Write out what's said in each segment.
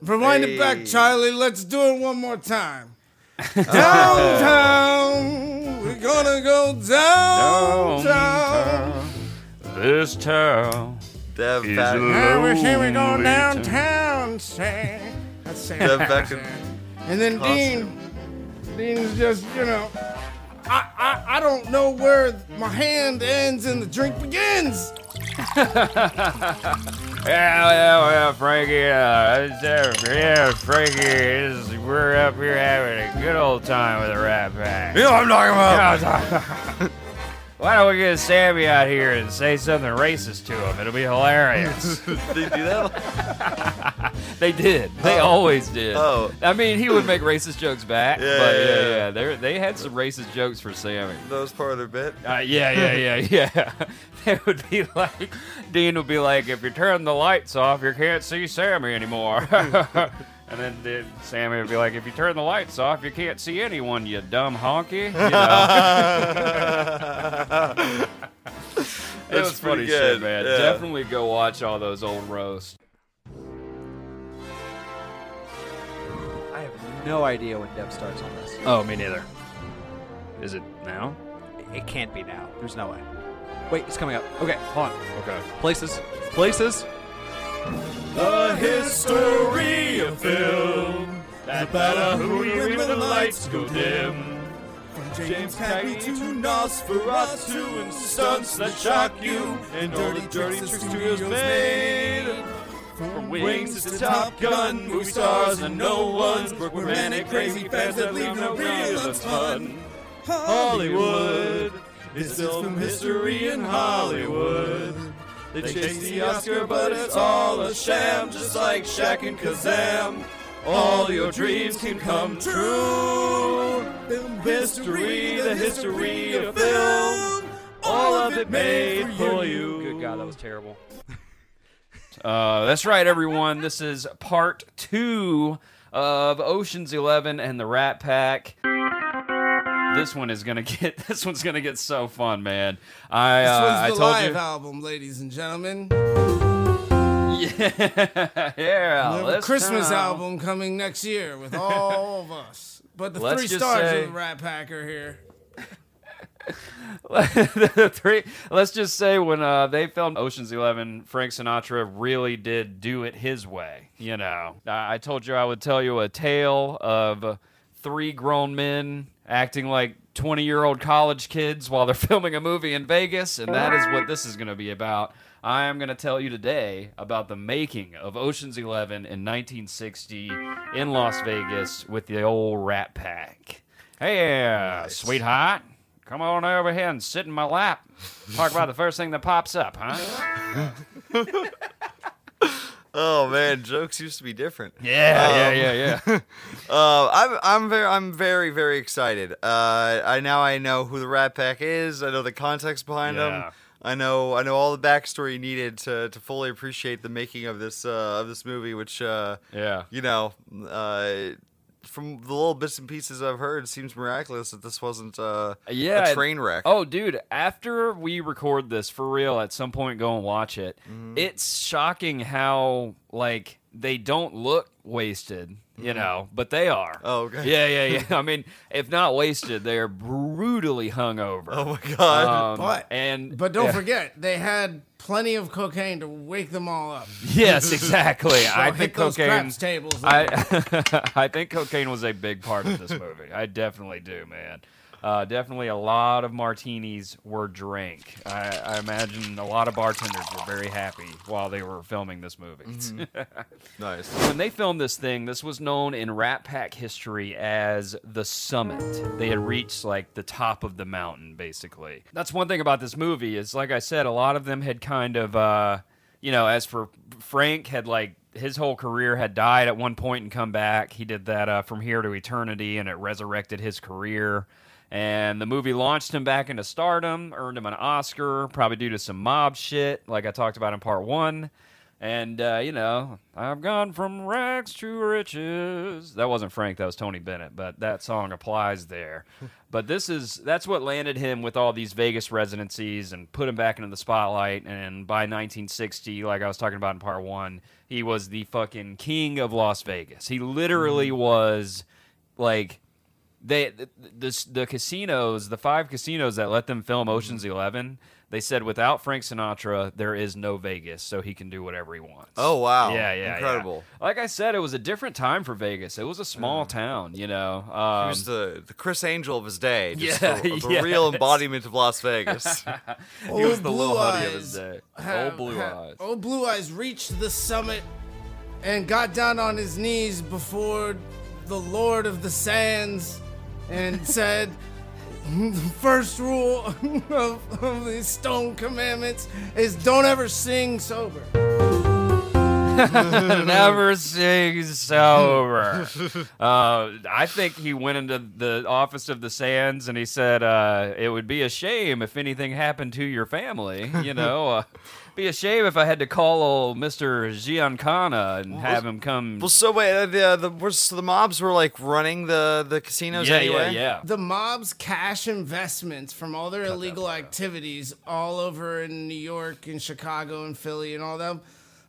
Rewind it back, Charlie. Let's do it one more time. downtown. We're gonna go downtown. This town Dev is back. I wish we were going lonely downtown, say. That's Sam Dev Paxton. back And then Dean, Dean's just, you know, I, I, I don't know where my hand ends and the drink begins. Yeah, yeah, yeah, Frankie. Uh, uh, yeah, Frankie. Is, we're up here having a good old time with the Rat Pack. You know what I'm talking about. Why don't we get Sammy out here and say something racist to him? It'll be hilarious. You do that? they did. They always did. Oh. I mean, he would make racist jokes back. Yeah, but yeah, yeah, yeah. They they had some racist jokes for Sammy. That was part of their bit. Uh, yeah, yeah, yeah, yeah. It would be like Dean would be like, if you turn the lights off, you can't see Sammy anymore. And then the, Sammy would be like, if you turn the lights off, you can't see anyone, you dumb honky. You know? it was funny pretty shit, man. yeah. Definitely go watch all those old roasts. I have no idea when Dev starts on this. Oh, me neither. Is it now? It can't be now. There's no way. Wait, it's coming up. Okay, hold on. Okay. Places. Places. The history of film. That who we when the lights go dim. From James Cagney to Nosferatu and stunts that shock you and dirty, dirty tricks studios made. From wings to Top Gun, movie stars and no ones. We're manic, crazy fans that leave no real fun. Hollywood is film history in Hollywood. They chase the Oscar, but it's all a sham, just like Shaq and Kazaam. All your dreams can come true. Film history, the history of film. All of it made for you. Good God, that was terrible. Uh, that's right, everyone. This is part two of Ocean's Eleven and the Rat Pack. This one is gonna get. This one's gonna get so fun, man. I This uh, was I the told live you. album, ladies and gentlemen. Yeah, yeah. We have a let's Christmas now- album coming next year with all of us. But the Let's three stars say- of the Rat Pack are here. the three. Let's just say when uh, they filmed Ocean's Eleven, Frank Sinatra really did do it his way. You know, I, I told you I would tell you a tale of uh, three grown men acting like twenty-year-old college kids while they're filming a movie in Vegas, and that is what this is going to be about. I am going to tell you today about the making of Ocean's Eleven in 1960 in Las Vegas with the old Rat Pack. Hey, uh, sweetheart. Come on over here and sit in my lap. Talk about the first thing that pops up, huh? Oh man, jokes used to be different. Yeah, yeah, yeah, yeah. Uh, I'm I'm very I'm very very excited. Uh, I now I know who the Rat Pack is. I know the context behind Yeah. them. I know I know all the backstory needed to, to fully appreciate the making of this uh, of this movie, which uh, Yeah. you know, uh, from the little bits and pieces I've heard, it seems miraculous that this wasn't uh, Yeah. a train wreck. Oh, dude, after we record this for real, at some point go and watch it. Mm-hmm. It's shocking how like they don't look wasted, you know, but they are. Mm-hmm. Oh, okay. Yeah, yeah, yeah. I mean, if not wasted, they're brutally hungover. Oh my god! Um, But- and But don't yeah. forget, they had plenty of cocaine to wake them all up. Yes, exactly. So I think cocaine. tables. I I think cocaine was a big part of this movie. I definitely do, man. Uh, definitely a lot of martinis were drank. I, I imagine a lot of bartenders were very happy while they were filming this movie. nice. when they filmed this thing, this was known in Rat Pack history as the summit. They had reached like the top of the mountain, basically. That's one thing about this movie is, like I said, a lot of them had kind of, uh, you know, as for Frank had like his whole career had died at one point and come back. He did that uh, from here to eternity, and it resurrected his career. And the movie launched him back into stardom, earned him an Oscar, probably due to some mob shit, like I talked about in part one. And uh, you know, I've gone from rags to riches. That wasn't Frank, that was Tony Bennett, but that song applies there. but this is that's what landed him with all these Vegas residencies and put him back into the spotlight. And by 1960, like I was talking about in part one, he was the fucking king of Las Vegas. He literally was like they the, the the casinos, the five casinos that let them film Ocean's Eleven. They said without Frank Sinatra, there is no Vegas, so he can do whatever he wants. Oh, wow. Yeah, yeah, yeah. Incredible. Like I said, it was a different time for Vegas. It was a small town, you know. He Um, was the, the Criss Angel of his day. Just Yeah, the, the real embodiment of Las Vegas. he was the little Blue honey of his Eyes day. have- Old blue have- eyes. Old Blue Eyes reached the summit and got down on his knees before the Lord of the Sands and said, The first rule of, of the Stone Commandments is don't ever sing sober. Never sing sober. uh, I think he went into the office of the Sands and he said, uh, "It would be a shame if anything happened to your family. You know, uh, be a shame if I had to call old Mister Giancana and have him come." well, so wait, uh, the the was so the mobs were like running the the casinos yeah, anyway. yeah, yeah. The mob's cash investments from all their illegal activities all over in New York and Chicago and Philly and all them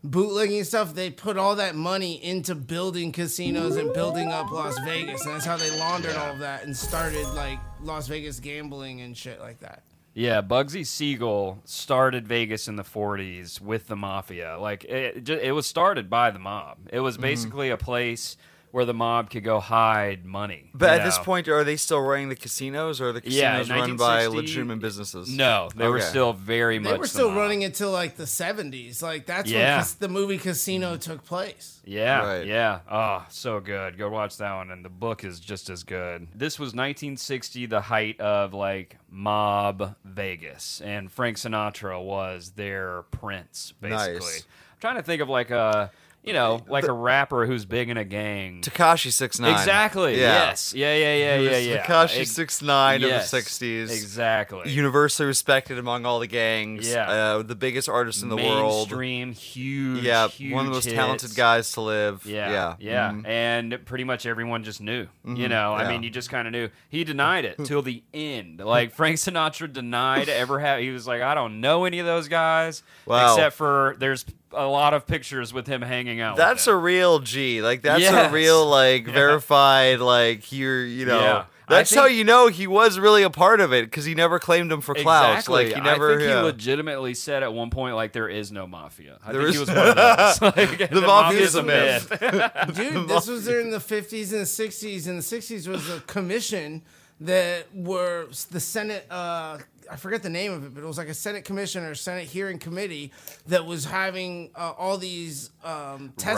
bootlegging stuff, they put all that money into building casinos and building up Las Vegas. And that's how they laundered all of that and started like Las Vegas gambling and shit like that. Yeah, Bugsy Siegel started Vegas in the 40s with the mafia. Like it, it was started by the mob. It Mm-hmm. was basically a place where the mob could go hide money. But you at this point, are they still running the casinos, or are the Yeah, casinos run by legitimate businesses? no, they were still very much. They were the still mob. running until like the 70s. Like that's when Yeah. cas- the movie Casino took place. Yeah, Right. yeah. Oh, so good. Go watch that one, and the book is just as good. This was 1960, the height of like mob Vegas, and Frank Sinatra was their prince, basically. Nice. I'm trying to think of like a, you know, like a rapper who's big in a gang. Tekashi six nine. Exactly. Yeah. Yes. Yeah. Yeah. Yeah. Yeah. Yeah. Tekashi six nine of the sixties. Exactly. Universally respected among all the gangs. Yeah. Uh, the biggest artist in the world. Mainstream, huge. Yeah. huge one of the most talented guys to live. Yeah, Yeah. yeah, Mhm. and pretty much everyone just knew. You know, I mean, you just kind of knew. He denied it till the end. Like Frank Sinatra denied ever have. He was like, I don't know any of those guys, Wow. except for there's a lot of pictures with him hanging out. That's with a real G. Like that's Yes. a real like verified like you're you know. Yeah. I That's how you know he was really a part of it because he never claimed him for clout. Exactly. Like he never. I think yeah. he legitimately said at one point, like, there is no mafia. I There think is- he was one of those. Like, the, mafia's mafia's a a myth. myth. Dude, this was during the 50s and the 60s. And the 60s was a commission that were the Senate, uh, I forget the name of it, but it was like a Senate commission or Senate hearing committee that was having uh, all these um, testimonies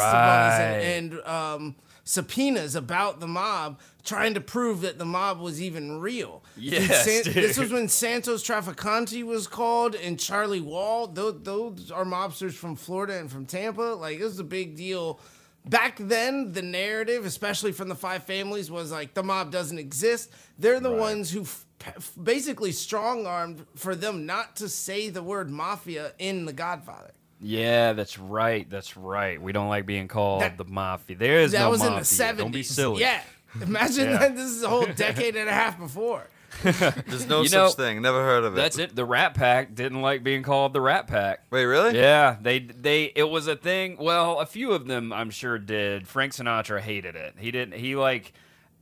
Right. and, and um, subpoenas about the mob trying to prove that the mob was even real. Yes, San- This was when Santos Traficante was called and Charlie Wall. Those, those are mobsters from Florida and from Tampa. Like, it was a big deal. Back then, the narrative, especially from the five families, was like the mob doesn't exist. They're the ones who f- f- basically strong armed for them not to say the word mafia in The Godfather. Yeah, that's right. That's right. We don't like being called That- the mafia. There is that no was mafia. in the 70s. Don't be silly. Yeah. Imagine Yeah. that this is a whole decade and a half before. There's no You such know, thing. Never heard of it. That's it. The Rat Pack didn't like being called the Rat Pack. Wait, really? Yeah, they they it was a thing. Well, a few of them I'm sure did. Frank Sinatra hated it. He didn't. He like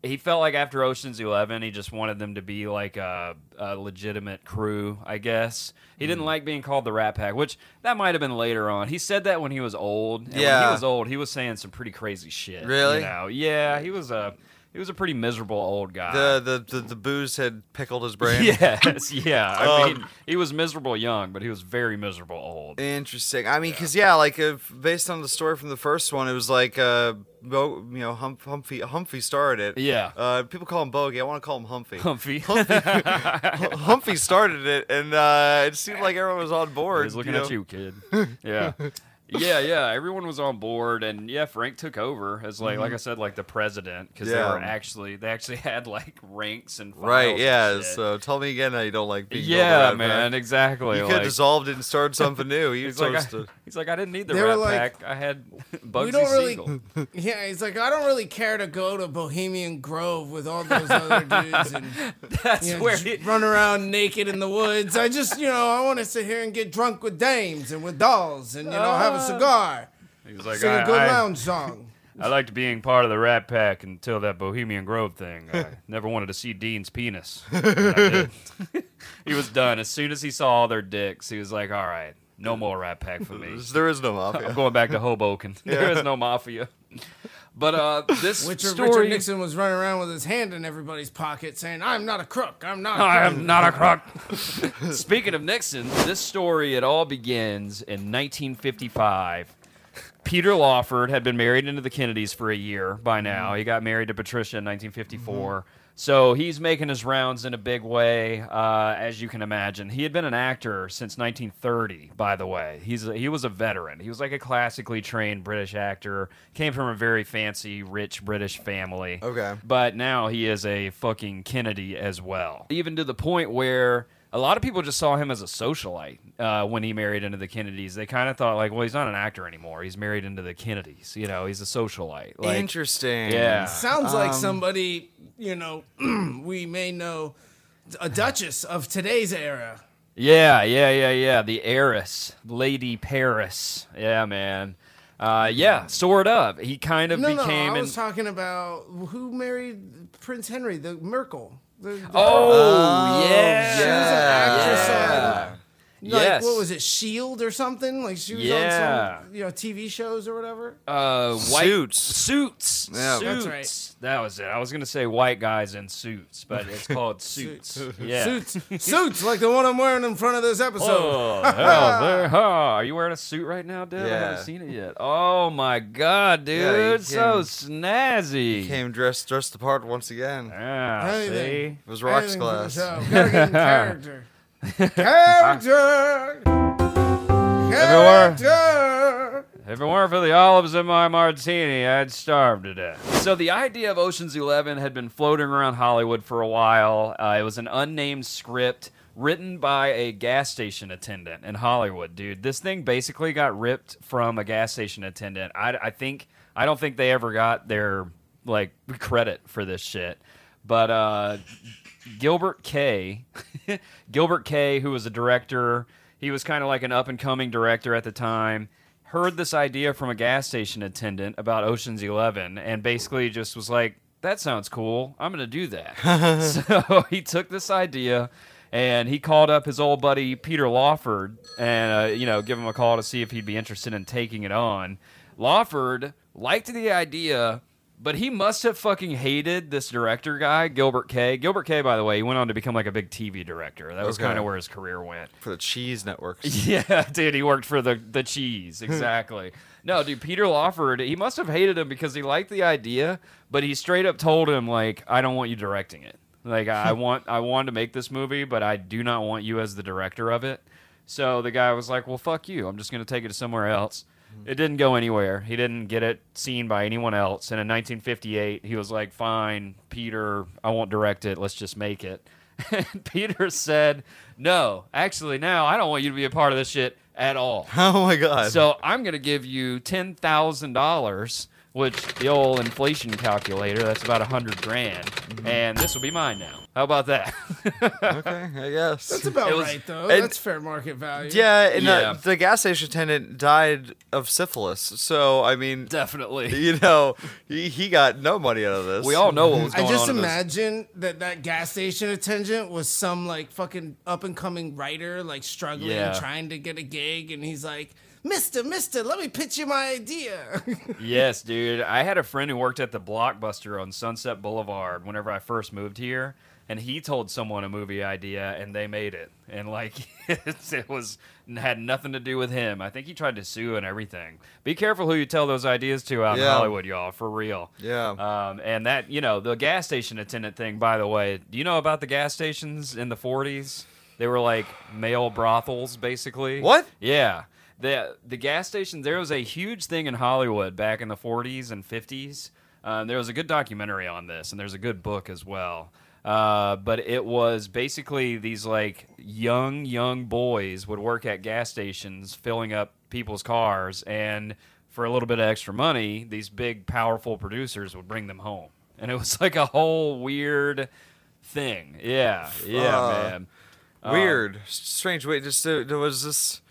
he felt like after Ocean's Eleven, he just wanted them to be like a, a legitimate crew. I guess he Hmm. didn't like being called the Rat Pack, which that might have been later on. He said that when he was old. And when Yeah. he was old. He was saying some pretty crazy shit. Really? You know? Yeah, he was a he was a pretty miserable old guy. The, the the the booze had pickled his brain. Yes, yeah. I Um, mean, he was miserable young, but he was very miserable old. Interesting. I mean, because yeah, like if, based on the story from the first one, it was like uh, Bo, you know, Hump, Humphrey Humphrey started it. Yeah. Uh, people call him Bogey. I want to call him Humphrey. Humphrey. Humphrey started it, and uh, it seemed like everyone was on board. He's looking you at know? you, kid. Yeah. Yeah, yeah, everyone was on board, and yeah, Frank took over as like, like I said, like the president because they Mm-hmm. Were actually they actually had like ranks and files Right, and yeah. shit. So tell me again how you don't like being yeah, Rat man, Pack. exactly. You could have like, dissolved it and started something new. You he's like, I, he's like, I didn't need the They Rat like, Pack. I had Bugsy we don't really. Siegel. Yeah, he's like, I don't really care to go to Bohemian Grove with all those other dudes and That's you know, where he, run around naked in the woods. I just, you know, I want to sit here and get drunk with dames and with dolls and, you know, have a uh, cigar, he was like, sing I, a good I, lounge song. I liked being part of the Rat Pack until that Bohemian Grove thing. I never wanted to see Dean's penis. And I did. he was done as soon as he saw all their dicks. He was like, "All right, no more Rat Pack for me. There is no mafia. I'm going back to Hoboken. There is no mafia." But uh, this Richard, story, Richard Nixon was running around with his hand in everybody's pocket saying, I'm not a crook. I'm not a I crook. I am not a crook. Speaking of Nixon, this story it all begins in 1955. Peter Lawford had been married into the Kennedys for a year by now. He got married to Patricia in 1954. So he's making his rounds in a big way, uh, as you can imagine. He had been an actor since 1930, by the way. He's a, he was a veteran. He was like a classically trained British actor. Came from a very fancy, rich British family. Okay. But now he is a fucking Kennedy as well. Even to the point where a lot of people just saw him as a socialite uh, when he married into the Kennedys. They kind of thought like, well, he's not an actor anymore. He's married into the Kennedys. You know, he's a socialite. Like, Interesting. Yeah. Sounds like somebody, you know, we may know a duchess of today's era. Yeah, yeah, yeah, yeah. The heiress, Lady Paris. Yeah, man. Uh, yeah, sort of. He kind of No, no, became I an. was talking about who married Prince Henry, the Markle. The, the- oh, Oh, yeah. She was an actress yeah. On- like, yes. what was it, Shield or something? Like she was Yeah. on some, you know, TV shows or whatever. Uh, white Suits. Suits. Yeah. Suits. That's right. That was it. I was gonna say white guys in suits, but it's called suits. Yeah. Suits, suits, like the one I'm wearing in front of this episode. Oh, hell, there, huh. Are you wearing a suit right now, Deb? I haven't seen it yet. Oh my god, dude, Yeah, you so came- snazzy. Came dressed dressed apart once again. yeah, Anything. see? It was rocks Anything glass. Gotta get in character. Character. Character. If it weren't for the olives in my martini, I'd starve to death. So the idea of Ocean's Eleven had been floating around Hollywood for a while. Uh, it was an unnamed script written by a gas station attendant in Hollywood, dude. This thing basically got ripped from a gas station attendant. I, I think I don't think they ever got their like credit for this shit. But uh, Gilbert Kay, Gilbert Kay, who was a director, he was kind of like an up and coming director at the time. Heard this idea from a gas station attendant about Ocean's Eleven, and basically just was like, "That sounds cool. I'm gonna do that." so he took this idea, and he called up his old buddy Peter Lawford, and uh, you know, give him a call to see if he'd be interested in taking it on. Lawford liked the idea, but he must have fucking hated this director guy, Gilbert Kay. Gilbert Kay, by the way, he went on to become like a big TV director. That was Okay. kind of where his career went. For the cheese networks. Yeah, dude, he worked for the the cheese exactly. no, dude, Peter Lawford, he must have hated him because he liked the idea, but he straight up told him like, "I don't want you directing it. Like, I want I wanted to make this movie, but I do not want you as the director of it." So the guy was like, "Well, fuck you. I'm just gonna take it to somewhere else." It didn't go anywhere. He didn't get it seen by anyone else. And in 1958, he was like, "Fine, Peter, I won't direct it. Let's just make it." And Peter said, "No, actually, now I don't want you to be a part of this shit at all. Oh my god. So I'm going to give you ten thousand dollars, which the old inflation calculator, that's about a hundred grand, Mm-hmm. and this will be mine now. How about that? okay, I guess. That's about It was- right, though. and- That's fair market value. yeah, and Yeah. Uh, the gas station attendant died of syphilis. So I mean, Definitely. you know, he, he got no money out of this. We all know what was I going just on. in this. imagine that that gas station attendant was some like fucking up and coming writer, like struggling, Yeah. trying to get a gig, and he's like, "Mister, Mister, let me pitch you my idea." Yes, dude. I had a friend who worked at the Blockbuster on Sunset Boulevard whenever I first moved here, and he told someone a movie idea, and they made it. And like, it was had nothing to do with him. I think he tried to sue and everything. Be careful who you tell those ideas to out in Hollywood, y'all. For real. Yeah. Um, and that, you know, the gas station attendant thing. By the way, do you know about the gas stations in the '40s? They were like male brothels, basically. What? Yeah. The the gas station. There was a huge thing in Hollywood back in the 40s and 50s. Um, there was a good documentary on this, and there's a good book as well. Uh, but it was basically these like young young boys would work at gas stations filling up people's cars, and for a little bit of extra money, these big powerful producers would bring them home, and it was like a whole weird thing. Yeah, yeah, Uh, man. Weird, strange. Wait, just uh, was this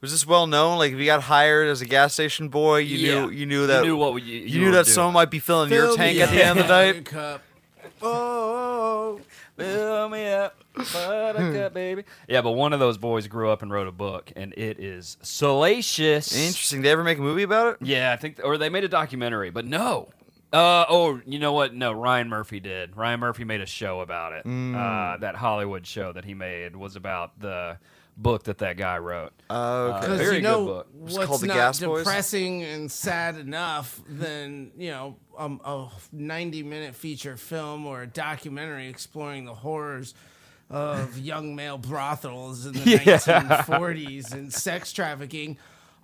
was this well known? Like, if you got hired as a gas station boy, you Yeah. knew you knew that you knew what you, you knew that someone might be filling your tank at the end of the up, night. Cup. Oh, Fill me up, buttercup, baby. Yeah, but one of those boys grew up and wrote a book, and it is salacious. Interesting. Did they ever make a movie about it? Yeah, I think, or they made a documentary, but no. Uh oh, you know what? No, Ryan Murphy did. Ryan Murphy made a show about it. Mm. Uh, that Hollywood show that he made was about the book that that guy wrote. Oh, okay. Uh, Because very you good know book. It's what's called The not Gas Boys? depressing and sad enough than you know um, a 90 minute feature film or a documentary exploring the horrors of young male brothels in the 1940s and sex trafficking.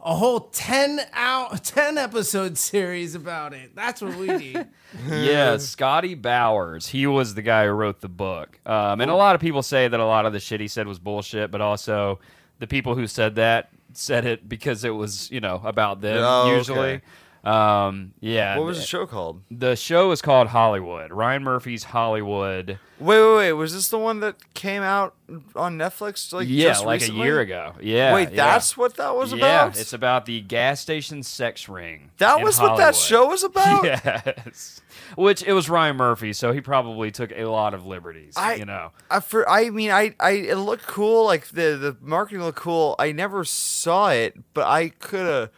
A whole 10 out 10 episode series about it. That's what we need. yeah, Scotty Bowers. He was the guy who wrote the book. Um, and a lot of people say that a lot of the shit he said was bullshit, but also the people who said that said it because it was, you know, about them Oh, okay. Um, yeah. What was the th- show called? The show is called Hollywood. Ryan Murphy's Hollywood. Wait, wait, wait. Was this the one that came out on Netflix? Like yeah, just like recently? a year ago. Yeah. Wait, yeah. that's what that was yeah, about. it's about the gas station sex ring. that was what that show was about. Yes. Which it was Ryan Murphy, so he probably took a lot of liberties. I- you know. I for I mean I I it looked cool like the the marketing looked cool. I never saw it, but I could have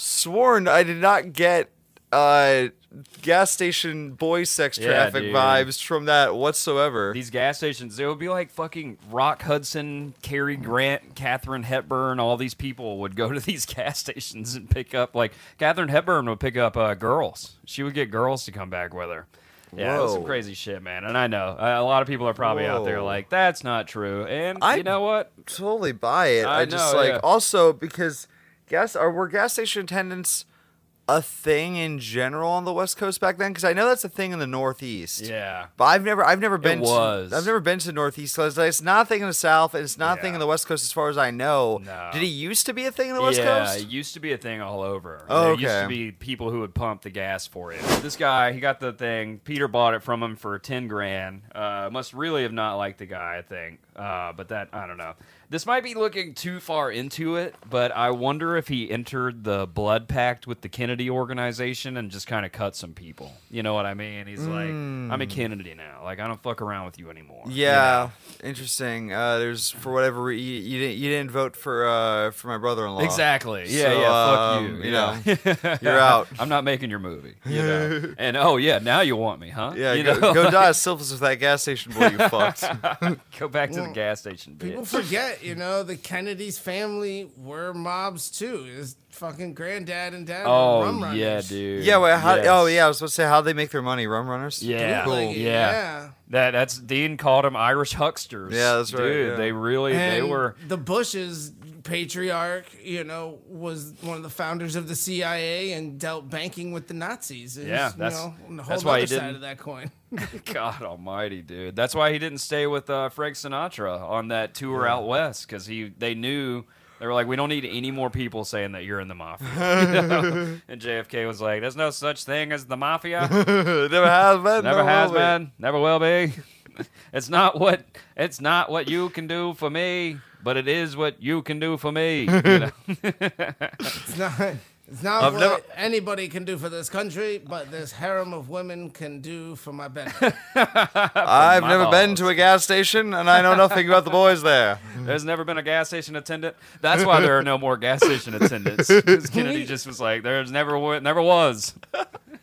sworn I did not get uh gas station boy sex Yeah, traffic dude. vibes from that whatsoever. These gas stations, it would be like fucking Rock Hudson, Cary Grant, Katharine Hepburn. All these people would go to these gas stations and pick up. Like Katharine Hepburn would pick up uh, girls. She would get girls to come back with her. Yeah, some crazy shit, man. And I know uh, a lot of people are probably out there like, "That's not true." And I- you know what? totally buy it. I, I just know, like yeah. also because gas are were gas station attendants a thing in general on the West Coast back then? Because I know that's a thing in the Northeast. Yeah. But I've never, I've never been. It was. To, I've never been to the Northeast because it's not a thing in the South, and it's not a thing Yeah. in the West Coast as far as I know. No. Did it used to be a thing in the West yeah, Coast? it used to be a thing all over. Oh, there used to be people who would pump the gas for it. This guy, he got the thing. Peter bought it from him for ten grand. Uh, must really have not liked the guy, I think. Uh, but that I don't know. This might be looking too far into it, but I wonder if he entered the blood pact with the Kennedy organization and just kind of cut some people. You know what I mean? He's like, I'm a Kennedy now. Like I don't fuck around with you anymore. you Hmm. Yeah, know? interesting. Uh, there's for whatever re- you, you didn't you didn't vote for uh, for my brother-in-law. Exactly. Yeah, So, yeah. Fuck um, you. you You know, you're out. I'm not making your movie. You know. and oh yeah, now you want me, huh? Yeah, You go, know? go die a syphilis with that gas station boy you fucked. Go back to the gas station, People bitch. Forget, you know, the Kennedy's family were mobs too. His fucking granddad and dad were oh, rum Oh runners. yeah, dude. yeah, wait, how, oh, Yes. oh yeah, I was supposed to say how they make their money, rum runners. Yeah. cool. Like, Yeah. yeah. That that's Dean called them Irish hucksters. Yeah, that's right, Dude, yeah. they really they were. the Bushes patriarch, you know, was one of the founders of the CIA and dealt banking with the Nazis. It Yeah, was, that's- you know, on the whole that's why he other side didn't- of that coin. God Almighty, dude. That's why he didn't stay with uh, Frank Sinatra on that tour out west because he they knew. They were like, we don't need any more people saying that you're in the mafia. You know? And JFK was like, there's no such thing as the mafia. never has been. Never has been. Never will be. It's not what it's not what you can do for me, but it is what you can do for me. you know? It's not. It's not I've what never- anybody can do for this country, but this harem of women can do for my benefit. I've my never been to a gas station, and I know nothing about the boys there. There's never been a gas station attendant. That's why there are no more gas station attendants. 'Cause Kennedy just was like, there's never wa- never was.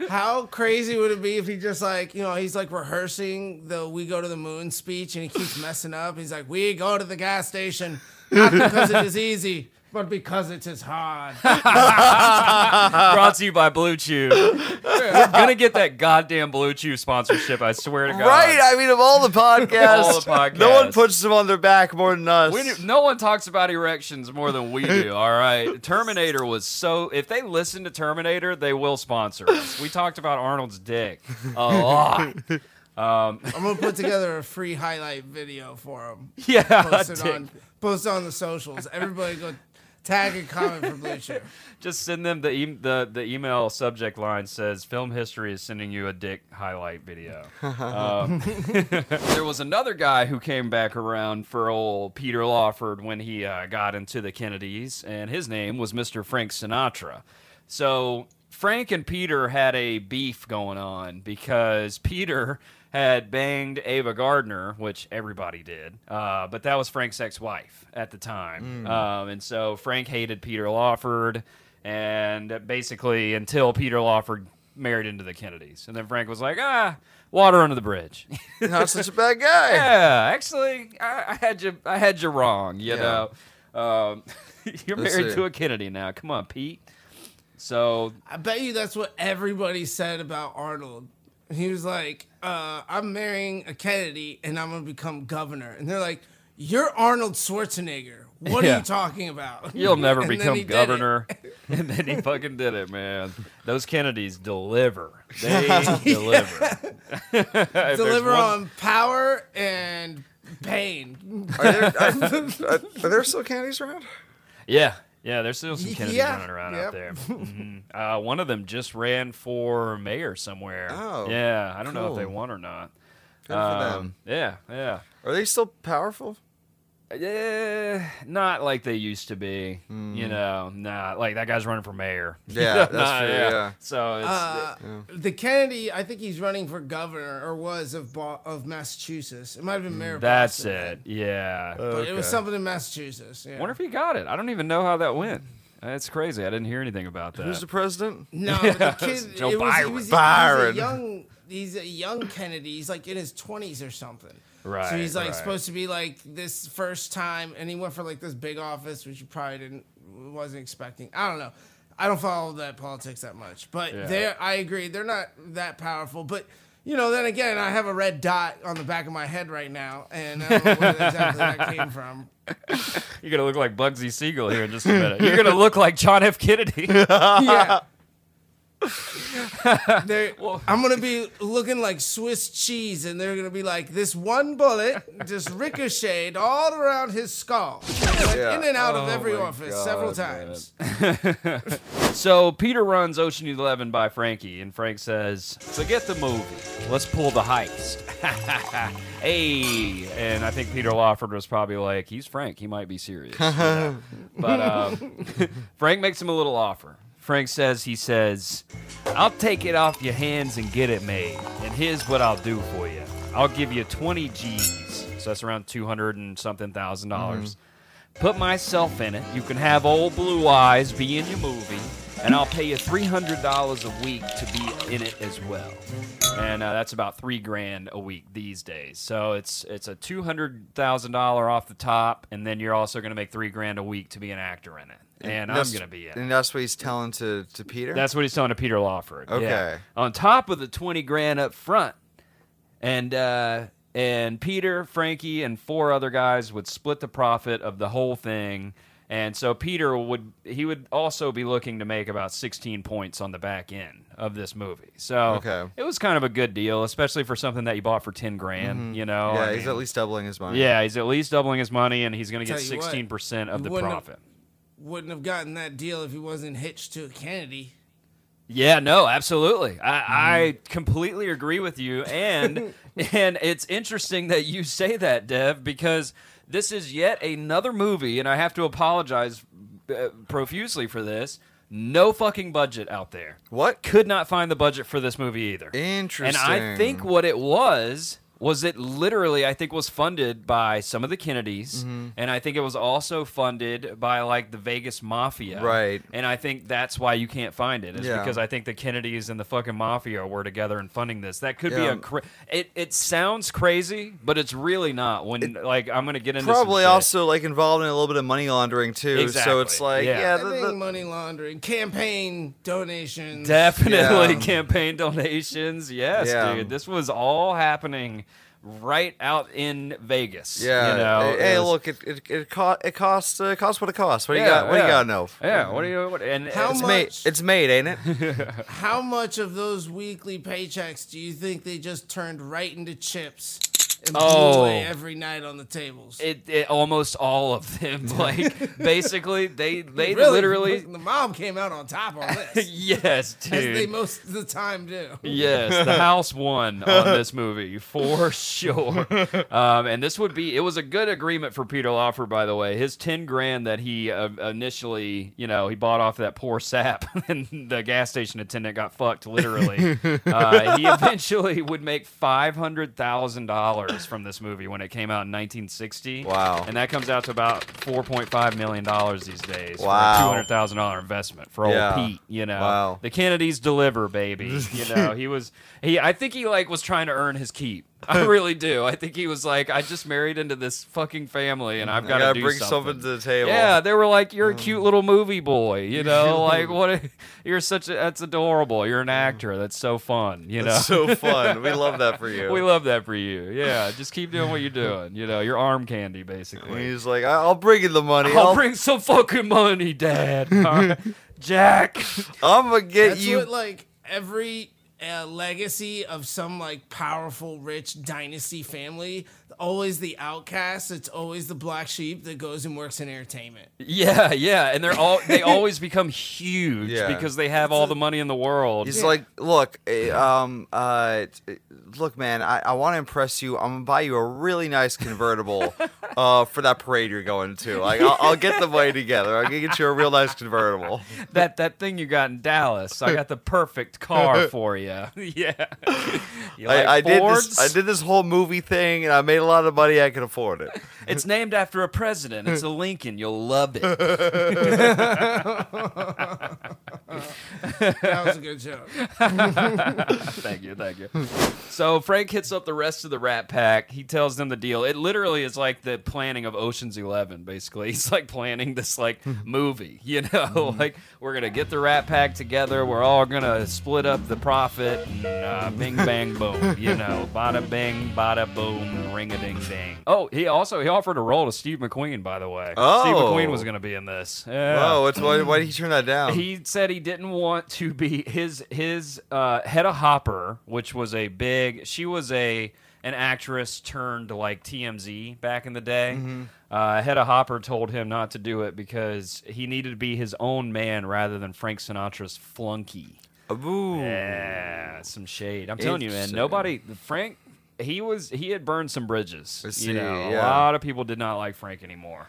How crazy would it be if he just like, you know, he's like rehearsing the "We Go to the Moon" speech, and he keeps messing up. He's like, "We go to the gas station not because it is easy, but because it is as hard. Brought to you by Blue Chew. We're gonna get that goddamn Blue Chew sponsorship. I swear to God. Right? I mean, of all the podcasts, All the podcasts. no one puts them on their back more than us. We do- no one talks about erections more than we do. All right, Terminator was so. If they listen to Terminator, they will sponsor us. We talked about Arnold's dick a lot. Um, I'm gonna put together a free highlight video for him. yeah, Post it on post it on the socials. Everybody go tag and comment for Blue Chew. Just send them the, e- the the email subject line says "Film History is sending you a dick highlight video." Um, there was another guy who came back around for old Peter Lawford when he uh, got into the Kennedys, and his name was Mr. Frank Sinatra. So Frank and Peter had a beef going on because Peter had banged Ava Gardner, which everybody did, uh, but that was Frank's ex-wife at the time, um, and so Frank hated Peter Lawford, and basically until Peter Lawford married into the Kennedys, and then Frank was like, ah, water under the bridge. Not such a bad guy. yeah, actually, I, I had you, I had you wrong. You Yeah. know, um, you're Let's married see. to a Kennedy now. Come on, Pete. So I bet you that's what everybody said about Arnold. He was like, uh, "I'm marrying a Kennedy, and I'm gonna become governor." And they're like, "You're Arnold Schwarzenegger. What are you talking about? You'll never And become he did it. governor. and then he fucking did it, man. Those Kennedys deliver. They deliver. If there's Deliver one- on power and pain. Are there, are, are, are there still Kennedys around? Yeah. Yeah, there's still some Kennedys Yeah, running around yep. out there. Mhm. Uh, one of them just ran for mayor somewhere. Oh, yeah. I don't know if they won or not. Good for Um, them. Yeah, yeah. Are they still powerful? Eh, not like they used to be. You know, nah. Like that guy's running for mayor. Hmm. Yeah, that's Nah, true, yeah. So it's Uh, The Kennedy, I think he's running for governor or was of Bo- of Massachusetts. It might have been mayor. of that's Boston, it. Yeah. But it was something in Massachusetts. Yeah. Wonder if he got it. I don't even know how that went. That's crazy. I didn't hear anything about that. Who's the president? No, the kid. Joe it was, Byron. He was, Byron. He's a young. He's a young Kennedy. He's like in his twenties or something. Right, So he's like right. supposed to be like this first time, and he went for like this big office, which you probably didn't wasn't expecting. I don't know. I don't follow that politics that much, but Yeah. they're. I agree. They're not that powerful, but. You know, then again, I have a red dot on the back of my head right now, and I don't know where exactly that came from. You're gonna look like Bugsy Siegel here in just a minute. You're gonna look like John F. Kennedy. yeah. They're- I'm gonna be looking like Swiss cheese, and they're gonna be like this one bullet just ricocheted all around his skull, Yeah. in and out of Oh every office orifice several times. so Peter runs Ocean Eleven by Frankie, and Frank says, "Forget the movie. Let's pull the heist." hey, and I think Peter Lawford was probably like, "He's Frank. He might be serious." But um, Frank makes him a little offer. Frank says, "He says, I'll take it off your hands and get it made. And here's what I'll do for you. I'll give you 20 G's. So that's around 200 and something thousand dollars. Mm-hmm. Put myself in it. You can have old Blue Eyes be in your movie, and I'll pay you $300 a week to be in it as well. And uh, that's about three grand a week these days. So it's it's a two hundred thousand dollar off the top, and then you're also going to make three grand a week to be an actor in it. And I'm That's- going to be in it. And that's what he's telling to, to Peter? That's what he's telling to Peter Lawford. Okay. Yeah. On top of the twenty grand up front, and uh, and Peter, Frankie, and four other guys would split the profit of the whole thing. And so Peter would he would also be looking to make about sixteen points on the back end of this movie. So Okay. it was kind of a good deal, especially for something that you bought for ten grand. You know, Mm-hmm. yeah, I he's mean, at least doubling his money. yeah, he's at least doubling his money, and he's going to get Tell you what, sixteen percent of the wouldn't have- profit. Wouldn't have gotten that deal if he wasn't hitched to Kennedy. Yeah, no, absolutely. I, I completely agree with you, and and it's interesting that you say that, Dev, because this is yet another movie, and I have to apologize uh, profusely for this. No fucking budget out there. What? Could not find the budget for this movie either. Interesting. And I think what it was was it literally I think was funded by some of the Kennedys, Mm-hmm. and I think it was also funded by like the Vegas Mafia, Right. And I think that's why you can't find it is Yeah. because I think the Kennedys and the fucking Mafia were together and funding this. That could be a cra- it. It sounds crazy, but it's really not. When like I'm gonna get into Probably shit. also like involved in a little bit of money laundering too. So it's like, Yeah. yeah, the- the- money laundering, campaign donations. Definitely Yeah. campaign donations. Yes, Yeah. dude. This was all happening right out in Vegas. yeah. You know, hey, hey, was- look, it it it, co- it costs uh, costs what it costs. What do you got? What do you yeah. got to know? Yeah. What do you? What, and How It's much- made. It's made, ain't it? How much of those weekly paychecks do you think they just turned right into chips and Oh. every night on the tables? It, it almost all of them. Like basically, they they Really, literally. the mom came out on top on this, yes, as they most of the time do. Yes, the house won on this movie for sure. Um, and this would be it was a good agreement for Peter Lawford, by the way. His ten grand that he uh, initially, you know, he bought off that poor sap, and the gas station attendant got fucked literally. uh, he eventually would make five hundred thousand dollars from this movie when it came out in 1960. Wow. And that comes out to about four point five million dollars these days. Wow. two hundred thousand dollar investment for old Yeah. Pete. You know. Wow. The Kennedys deliver, baby. You know, he was he. I think he like was trying to earn his keep. I really do. I think he was like, I just married into this fucking family, and I've got gotta bring something. something to the table. Yeah, they were like, "You're a mm. cute little movie boy," you know, like what? A, you're such a that's adorable. You're an mm. actor. That's so fun, you know. It's so fun. We love that for you. we love that for you. Yeah, just keep doing what you're doing. You know, you're arm candy, And basically. he's like, I- I'll bring you the money. I'll I'll, bring some fucking money, Dad. All right. Jack. I'm gonna get That's you. what like every uh, legacy of some like powerful, rich dynasty family. Always the outcast. It's always the black sheep that goes and works in entertainment. Yeah, yeah, and they're all they always become huge Yeah. because they have all the money in the world. He's like, look, eh, um, uh, look, man, I, I want to impress you. I'm gonna buy you a really nice convertible, uh, for that parade you're going to. Like, I'll, I'll get the money together. I'm gonna get you a real nice convertible. that that thing you got in Dallas. I got the perfect car for you. Yeah, you like I, I did Fords? this. I did this whole movie thing, and I made a lot of money. I can afford it. It's named after a president. It's a Lincoln. You'll love it. That was a good joke. thank you, thank you. So Frank hits up the rest of the Rat Pack. He tells them the deal. It literally is like the planning of Ocean's Eleven. Basically, he's like planning this like movie. You know, like we're gonna get the Rat Pack together. We're all gonna split up the profit. And, uh, bing bang boom. You know, bada bing, bada boom, ring a ding ding. Oh, he also he offered a role to Steve McQueen. By the way, Steve Oh. McQueen was gonna be in this. Yeah. Oh, what's why, why did he turn that down? He said he didn't want to be his his uh, Hedda Hopper, which was a big. She was a an actress turned like TMZ back in the day. Mm-hmm. Uh, Hedda Hopper told him not to do it because he needed to be his own man rather than Frank Sinatra's flunky. Ooh. Yeah, some shade. I'm telling you, man. Nobody Frank. He was he had burned some bridges. I you see, know, a lot of people did not like Frank anymore.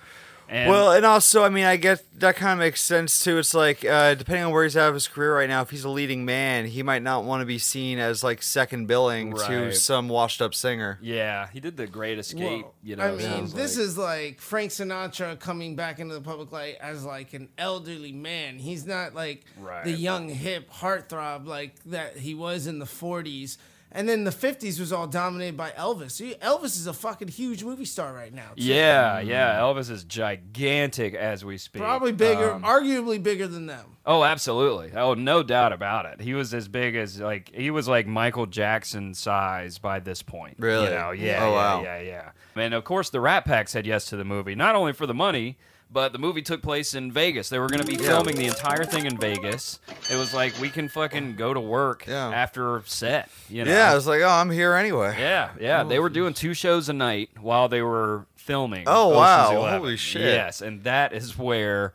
And Well, and also, I mean, I guess that kind of makes sense too. It's like, uh, depending on where he's at of his career right now, if he's a leading man, he might not want to be seen as like second billing to some washed up singer. yeah, he did the Great Escape. Well, you know, I mean, this like. is like Frank Sinatra coming back into the public light as like an elderly man. He's not like Right. the young hip heartthrob like that he was in the 40s. And then the 50s was all dominated by Elvis. See, Elvis is a fucking huge movie star right now. too. Yeah, yeah. Elvis is gigantic as we speak. Probably bigger, Um, arguably bigger than them. oh, absolutely. Oh, no doubt about it. He was as big as like he was like Michael Jackson size by this point. Really? You know, yeah, Oh, yeah, wow. yeah, yeah. And of course, the Rat Pack said yes to the movie, not only for the money. But the movie took place in Vegas. They were going to be filming the entire thing in Vegas. It was like we can fucking go to work Yeah. after set. You know? Yeah, I was like, oh, I'm here anyway. Yeah, yeah. They oh, were doing two shows a night while they were filming. Oh, Ocean's wow. 11. Holy shit. Yes, and that is where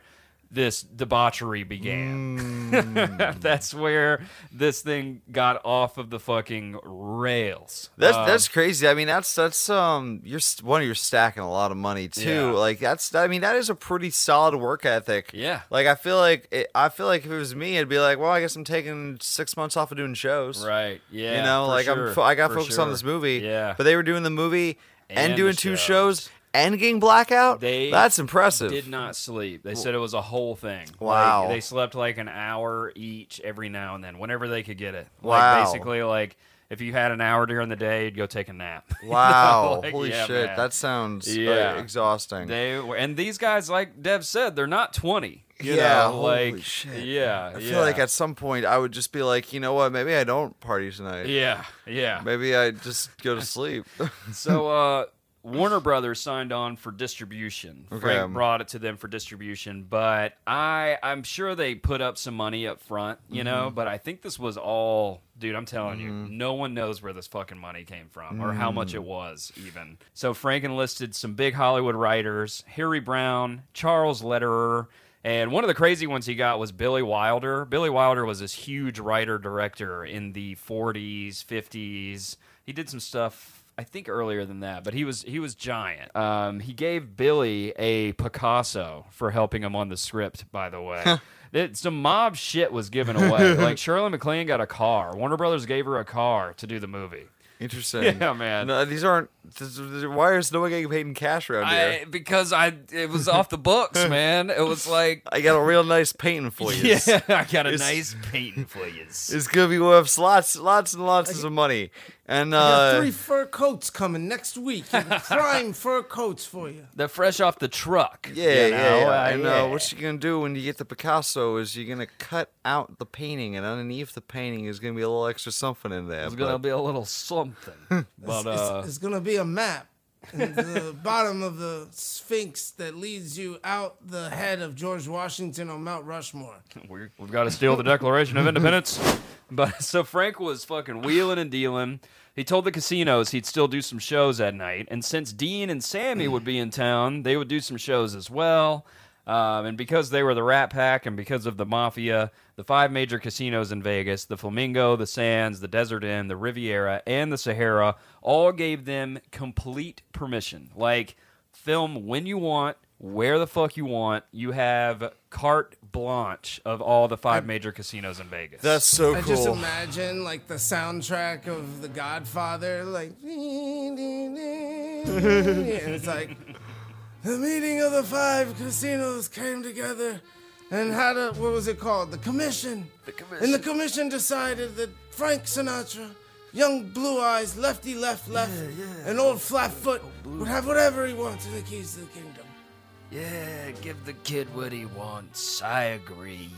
this debauchery began. Mm. That's where this thing got off of the fucking rails. That's Um, that's crazy. I mean, that's that's um, you're one, you're stacking a lot of money too. Yeah. Like that's, I mean, that is a pretty solid work ethic. Yeah. Like I feel like it, I feel like if it was me, I'd be like, well, I guess I'm taking six months off of doing shows. right. Yeah. you know, like I'm, I got focused on this movie. Yeah. But they were doing the movie and, And doing two shows. shows and getting blackout. They that's impressive. They did not sleep. They said it was a whole thing. Like, Wow. they slept like an hour each every now and then, whenever they could get it. Wow. Like basically, like if you had an hour during the day, you'd go take a nap. Wow, like, holy yeah, shit, man. that sounds uh, Yeah. exhausting. They were, and these guys, like Dev said, they're not twenty. You Yeah, know, holy like shit. yeah, I yeah. feel like at some point I would just be like, you know what? Maybe I don't party tonight. yeah, yeah. Maybe I just go to sleep. So uh, Warner Brothers signed on for distribution. Okay. Frank brought it to them for distribution, but I I'm sure they put up some money up front, you know. Mm-hmm. But I think this was all, dude. I'm telling you, no one knows where this fucking money came from or how Mm. much it was even. So Frank enlisted some big Hollywood writers: Harry Brown, Charles Lederer. And one of the crazy ones he got was Billy Wilder. Billy Wilder was this huge writer director in the 40s, 50s. He did some stuff I think earlier than that, but he was he was giant. Um, he gave Billy a Picasso for helping him on the script. By the way, It- some mob shit was given away. like Shirley MacLaine got a car. Warner Brothers gave her a car to do the movie. Interesting. Yeah, man. No, these aren't. This, why is no one getting paid in cash around here? I, because I it was off the books, man. It was like I got a real nice painting for you. yeah, I got a It's- nice painting for you. It's gonna be worth lots, lots and lots of money. And I got uh, three fur coats coming next week. Prime fur coats for you. They're fresh off the truck. yeah, you yeah, know? yeah. Uh, And yeah. uh, what you're gonna do when you get the Picasso is you're gonna cut out the painting, and underneath the painting is gonna be a little extra something in there. It's gonna be a little something, but It's, uh, it's gonna be a map. the bottom of the Sphinx that leads you out the head of George Washington on Mount Rushmore. we're, we've got to steal the Declaration of Independence. But so Frank was fucking wheeling and dealing. He told the casinos he'd still do some shows at night, and since Dean and Sammy would be in town, they would do some shows as well. Um, and because they were the Rat Pack, and because of the Mafia, the five major casinos in Vegas, the Flamingo, the Sands, the Desert Inn, the Riviera, and the Sahara, all gave them complete permission. Like, film when you want, where the fuck you want. You have carte blanche of all the five major casinos in Vegas. That's so I cool. just imagine like the soundtrack of The Godfather, like and it's like the meeting of the five casinos came together and had a what was it called? The commission. The commission. And the commission decided that Frank Sinatra, young blue eyes, lefty left left, and old flat flatfoot would have whatever he wants in the keys to the kingdom. Yeah, give the kid what he wants. I agree.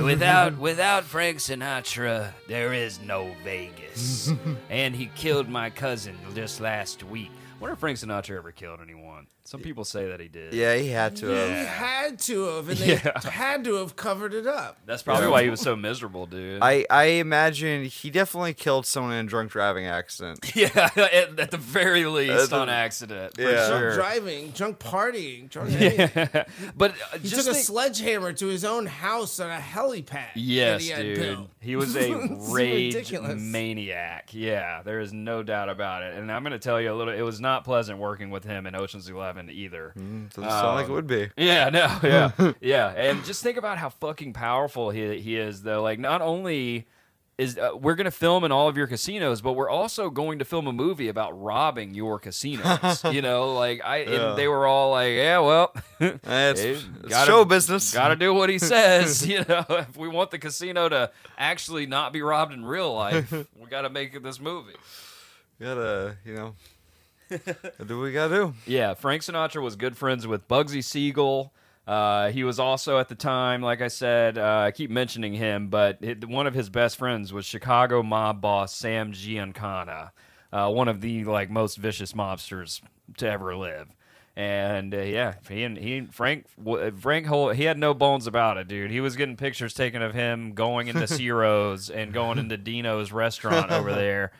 without without Frank Sinatra, there is no Vegas. and he killed my cousin just last week. Wonder if Frank Sinatra ever killed anyone. Some people say that he did. yeah, he had to. Have. He had to have, and they Yeah. had to have covered it up. That's probably why he was so miserable, dude. I I imagine he definitely killed someone in a drunk driving accident. yeah, at, at the very least the- on accident. For Yeah. Drunk sure. driving, drunk partying, drunk anything. But uh, He just took a think- sledgehammer to his own house on a helipad. that Yes, he had dude. built. He was a It's rage ridiculous. maniac. Yeah, there is no doubt about it. And I'm going to tell you a little. It was not pleasant working with him in Ocean's Either. Doesn't sound like it Um, would be. Yeah, no, yeah, yeah. And just think about how fucking powerful he he is, though. Like, not only is uh, we're going to film in all of your casinos, but we're also going to film a movie about robbing your casinos. you know, like I, Yeah. and they were all like, yeah, well, It's, it's gotta- show business. Got to do what he says. you know, if we want the casino to actually not be robbed in real life, we got to make this movie. gotta, you know, do what we gotta do. Yeah, Frank Sinatra was good friends with Bugsy Siegel. Uh, he was also at the time, like I said, uh, I keep mentioning him, but it, one of his best friends was Chicago mob boss Sam Giancana, uh, one of the like most vicious mobsters to ever live. And uh, yeah, he and he Frank Frank Hol- he had no bones about it, dude. He was getting pictures taken of him going into Ciro's and going into Dino's restaurant over there.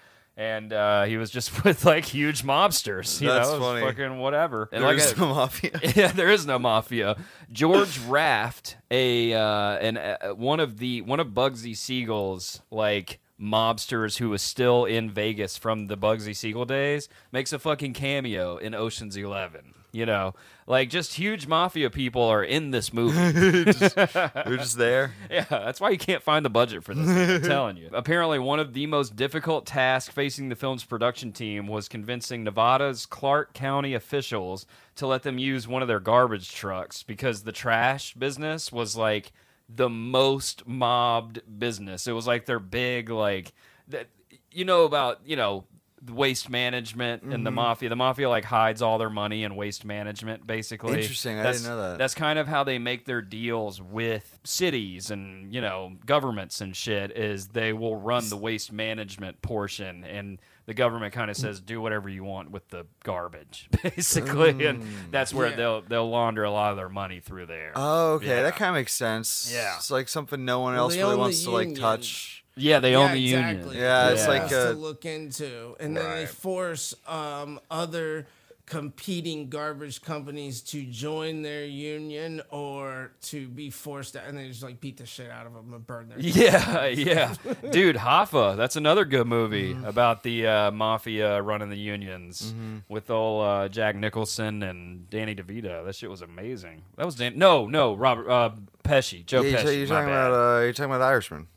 And uh, he was just with like huge mobsters. You That's know, it was funny. fucking whatever. And like There's I- no mafia. yeah, there is no mafia. George Raft, a uh, and uh, one of the one of Bugsy Siegel's like mobsters who was still in Vegas from the Bugsy Siegel days, makes a fucking cameo in Ocean's Eleven. You know, like just huge mafia people are in this movie. They're just there. Yeah, that's why you can't find the budget for this. thing, I'm telling you. Apparently, one of the most difficult tasks facing the film's production team was convincing Nevada's Clark County officials to let them use one of their garbage trucks because the trash business was like the most mobbed business. It was like their big like that. You know about you know waste management and Mm-hmm. the mafia. The mafia like hides all their money in waste management, basically. Interesting. I That's- didn't know that. That's kind of how they make their deals with cities and you know governments and shit. Is they will run the waste management portion, and the government kind of says do whatever you want with the garbage, basically, and that's where Yeah. they'll they'll launder a lot of their money through there. Oh, okay. Yeah. That kind of makes sense. Yeah. It's like something no one else they really wants to like union. touch. Yeah, they yeah, own the exactly. union. Yeah, it's What like a- to look into, and then they Right. force um, other competing garbage companies to join their union or to be forced out, and they just like beat the shit out of them and burn their. Yeah, yeah, dude, Hoffa. That's another good movie Mm-hmm. about the uh, mafia running the unions with old uh, Jack Nicholson and Danny DeVito. That shit was amazing. That was Dan. No, no, Robert uh, Pesci, Joe Yeah, Pesci. you're, you're my talking bad. about uh, you're talking about the Irishman.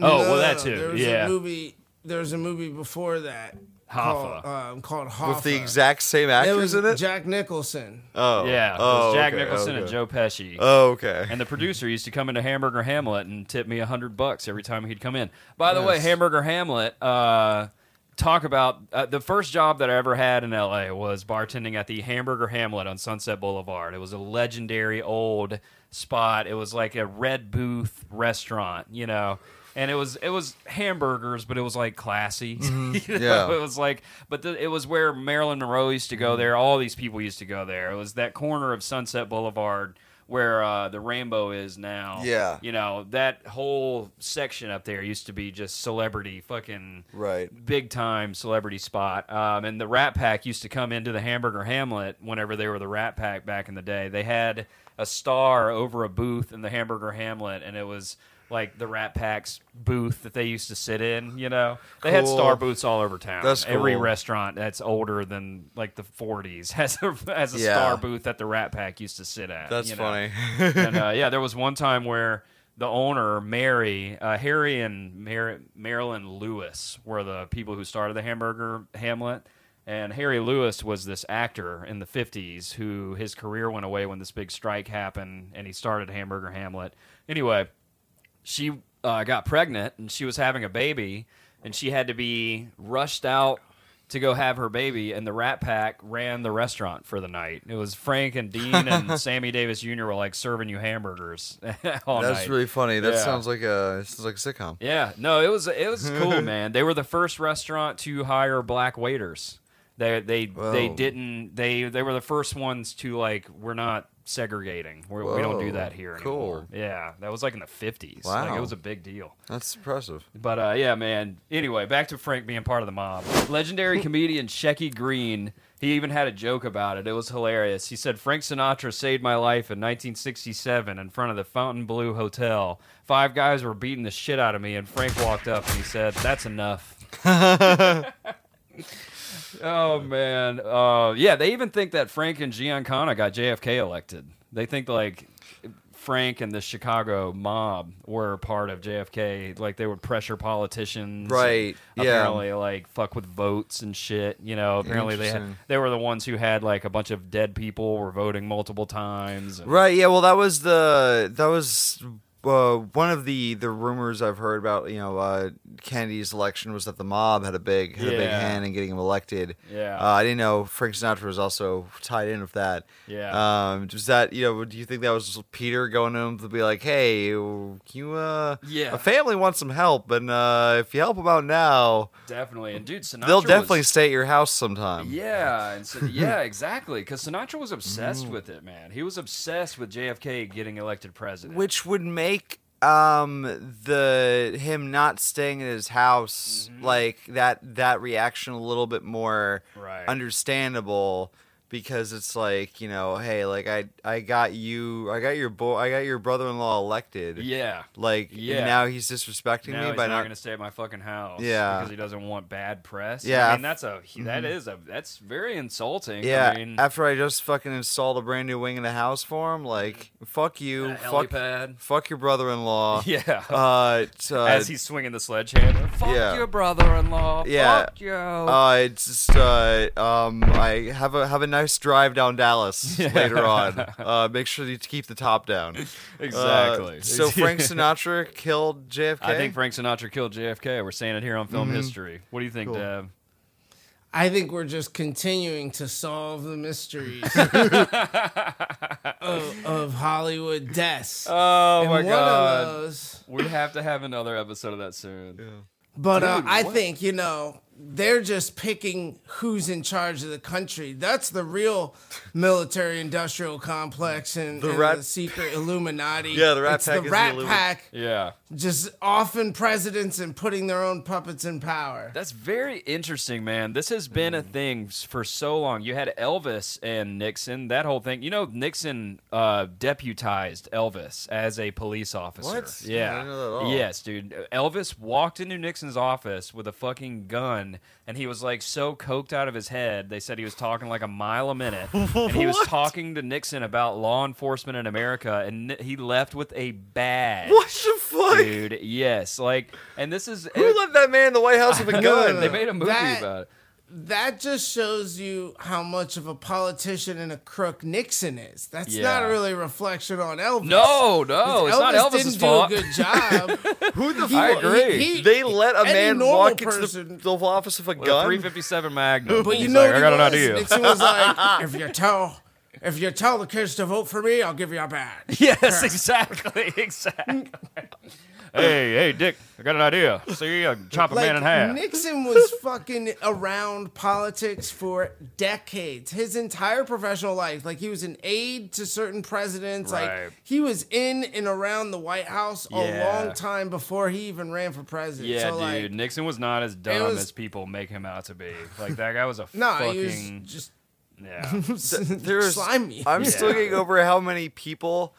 Oh, No, well, that no, too, There was yeah. a movie. There was a movie before that. Hoffa. Called, um, called Hoffa. With the exact same It actors was in it. Jack Nicholson. oh, yeah, it Oh, was Jack okay, Nicholson and okay. Joe Pesci. Oh, okay. And the producer used to come into Hamburger Hamlet and tip me a hundred bucks every time he'd come in. By the way, Hamburger Hamlet, uh, talk about uh, the first job that I ever had in LA was bartending at the Hamburger Hamlet on Sunset Boulevard. It was a legendary old spot. It was like a red booth restaurant, you know. And it was it was hamburgers, but it was like classy. You know? Mm-hmm. Yeah. It was like, but the, it was where Marilyn Monroe used to go there. All these people used to go there. It was that corner of Sunset Boulevard where uh, the Rainbow is now. Yeah. You know that whole section up there used to be just celebrity, fucking Right. big time celebrity spot. Um, and the Rat Pack used to come into the Hamburger Hamlet whenever they were the Rat Pack back in the day. They had a star over a booth in the Hamburger Hamlet, and it was like the Rat Pack's booth that they used to sit in. You know, they had Cool. star booths all over town. That's Every cool. restaurant that's older than like the 40s has a, has a Yeah. star booth that the Rat Pack used to sit at. That's you know? funny. and uh, yeah, there was one time where the owner, Mary, uh, Harry and Mar- Marilyn Lewis were the people who started the Hamburger Hamlet. And Harry Lewis was this actor in the 50s who his career went away when this big strike happened and he started Hamburger Hamlet. Anyway, she uh, got pregnant and she was having a baby and she had to be rushed out to go have her baby and the rat pack ran the restaurant for the night it was frank and dean and sammy davis jr were like serving you hamburgers all That's night. really funny. That Yeah. sounds like a sounds like a sitcom. yeah no it was it was cool man they were the first restaurant to hire black waiters they they they Whoa. didn't they they were the first ones to like we're not segregating we're, we don't do that here cool. anymore yeah that was like in the 50s like it was a big deal That's impressive. but uh, yeah, man. Anyway, back to Frank being part of the mob. Legendary comedian Shecky Greene. He even had a joke about it. It was hilarious. He said Frank Sinatra saved my life in 1967 in front of the Fontainebleau Hotel. Five guys were beating the shit out of me, and Frank walked up and he said, "That's enough." oh man, uh, yeah. They even think that Frank and Giancana got JFK elected. They think like Frank and the Chicago mob were part of JFK. Like they would pressure politicians, Right, and yeah. Apparently, like fuck with votes and shit. You know, apparently they had they were the ones who had like a bunch of dead people were voting multiple times. and- Right. Yeah. Well, that was the that was uh, one of the the rumors I've heard about. You know, uh, Kennedy's election was that the mob had a big had a big hand in getting him elected. Yeah. Uh, I didn't know Frank Sinatra was also tied in with that. Yeah. Um, was that you know? Do you think that was Peter going to him to be like, hey, you uh, Yeah. a family wants some help, and uh, if you help them out now, Definitely, and dude, Sinatra they'll was- definitely stay at your house sometime. Yeah, and so, yeah, exactly. Because Sinatra was Mm. obsessed with it, man. He was obsessed with JFK getting elected president. Which would make um the him not staying in his house like that that reaction a little bit more Right. understandable because it's like you know hey like i i got you i got your boy i got your brother-in-law elected Yeah. like Yeah. now he's disrespecting Now me he's by not, not going to stay at my fucking house. Yeah. because he doesn't want bad press. Yeah. I mean that's a that is a that's very insulting. yeah I mean, after i just fucking installed a brand new wing in the house for him like fuck you fuck helipad. fuck your brother-in-law Yeah. uh, uh As he's swinging the sledgehammer. Fuck yeah. your brother-in-law. Yeah. Fuck you. Uh, it's just uh, um, I have a have a nice drive down Dallas later on. Uh, make sure you keep the top down. exactly. Uh, so Frank Sinatra killed JFK. I think Frank Sinatra killed JFK. We're saying it here on film history. What do you think, Cool. Deb? I think we're just continuing to solve the mysteries of, of Hollywood deaths. Oh and my one god. of those We have to have another episode of that soon. But uh, I think you know they're just picking who's in charge of the country. That's the real military-industrial complex and The and Rat- the secret Illuminati. Yeah, the Rat it's Pack The is the Rat Illumi- Pack Yeah. just offing presidents and putting their own puppets in power. That's very interesting, man. This has been Mm. a thing for so long. You had Elvis and Nixon, that whole thing. You know, Nixon uh, deputized Elvis as a police officer. What? Yeah. I didn't know that at all. Yes, dude. Elvis walked into Nixon's office with a fucking gun, and he was like so coked out of his head. They said he was talking like a mile a minute, and he was What? talking to Nixon about law enforcement in America, and Ni- he left with a badge. What the fuck? Dude, yes, like, and this is Who let that man in the White House with a gun? they made a movie That- about it. That just shows you how much of a politician and a crook Nixon is. That's Yeah. not really a reflection on Elvis. No, no, it's Elvis not Elvis's didn't fault. do a good job. Who the I fuck? agree. They let a man normal walk into the, person- the office with a With a gun. 357 Magnum. But you He's know, like, what I he got an idea. Nixon was like, if you tell, if you tell the kids to vote for me, I'll give you a badge. yes, exactly, exactly. hey, hey, Dick, I got an idea. See, I chop a Like man in half. Nixon was fucking around politics for decades. His entire professional life, like he was an aide to certain presidents. Right. Like he was in and around the White House a long time before he even ran for president. yeah, so, dude, like, Nixon was not as dumb was- as people make him out to be. Like that guy was a no, fucking he was just yeah. There's, slimy. I'm still getting over how many people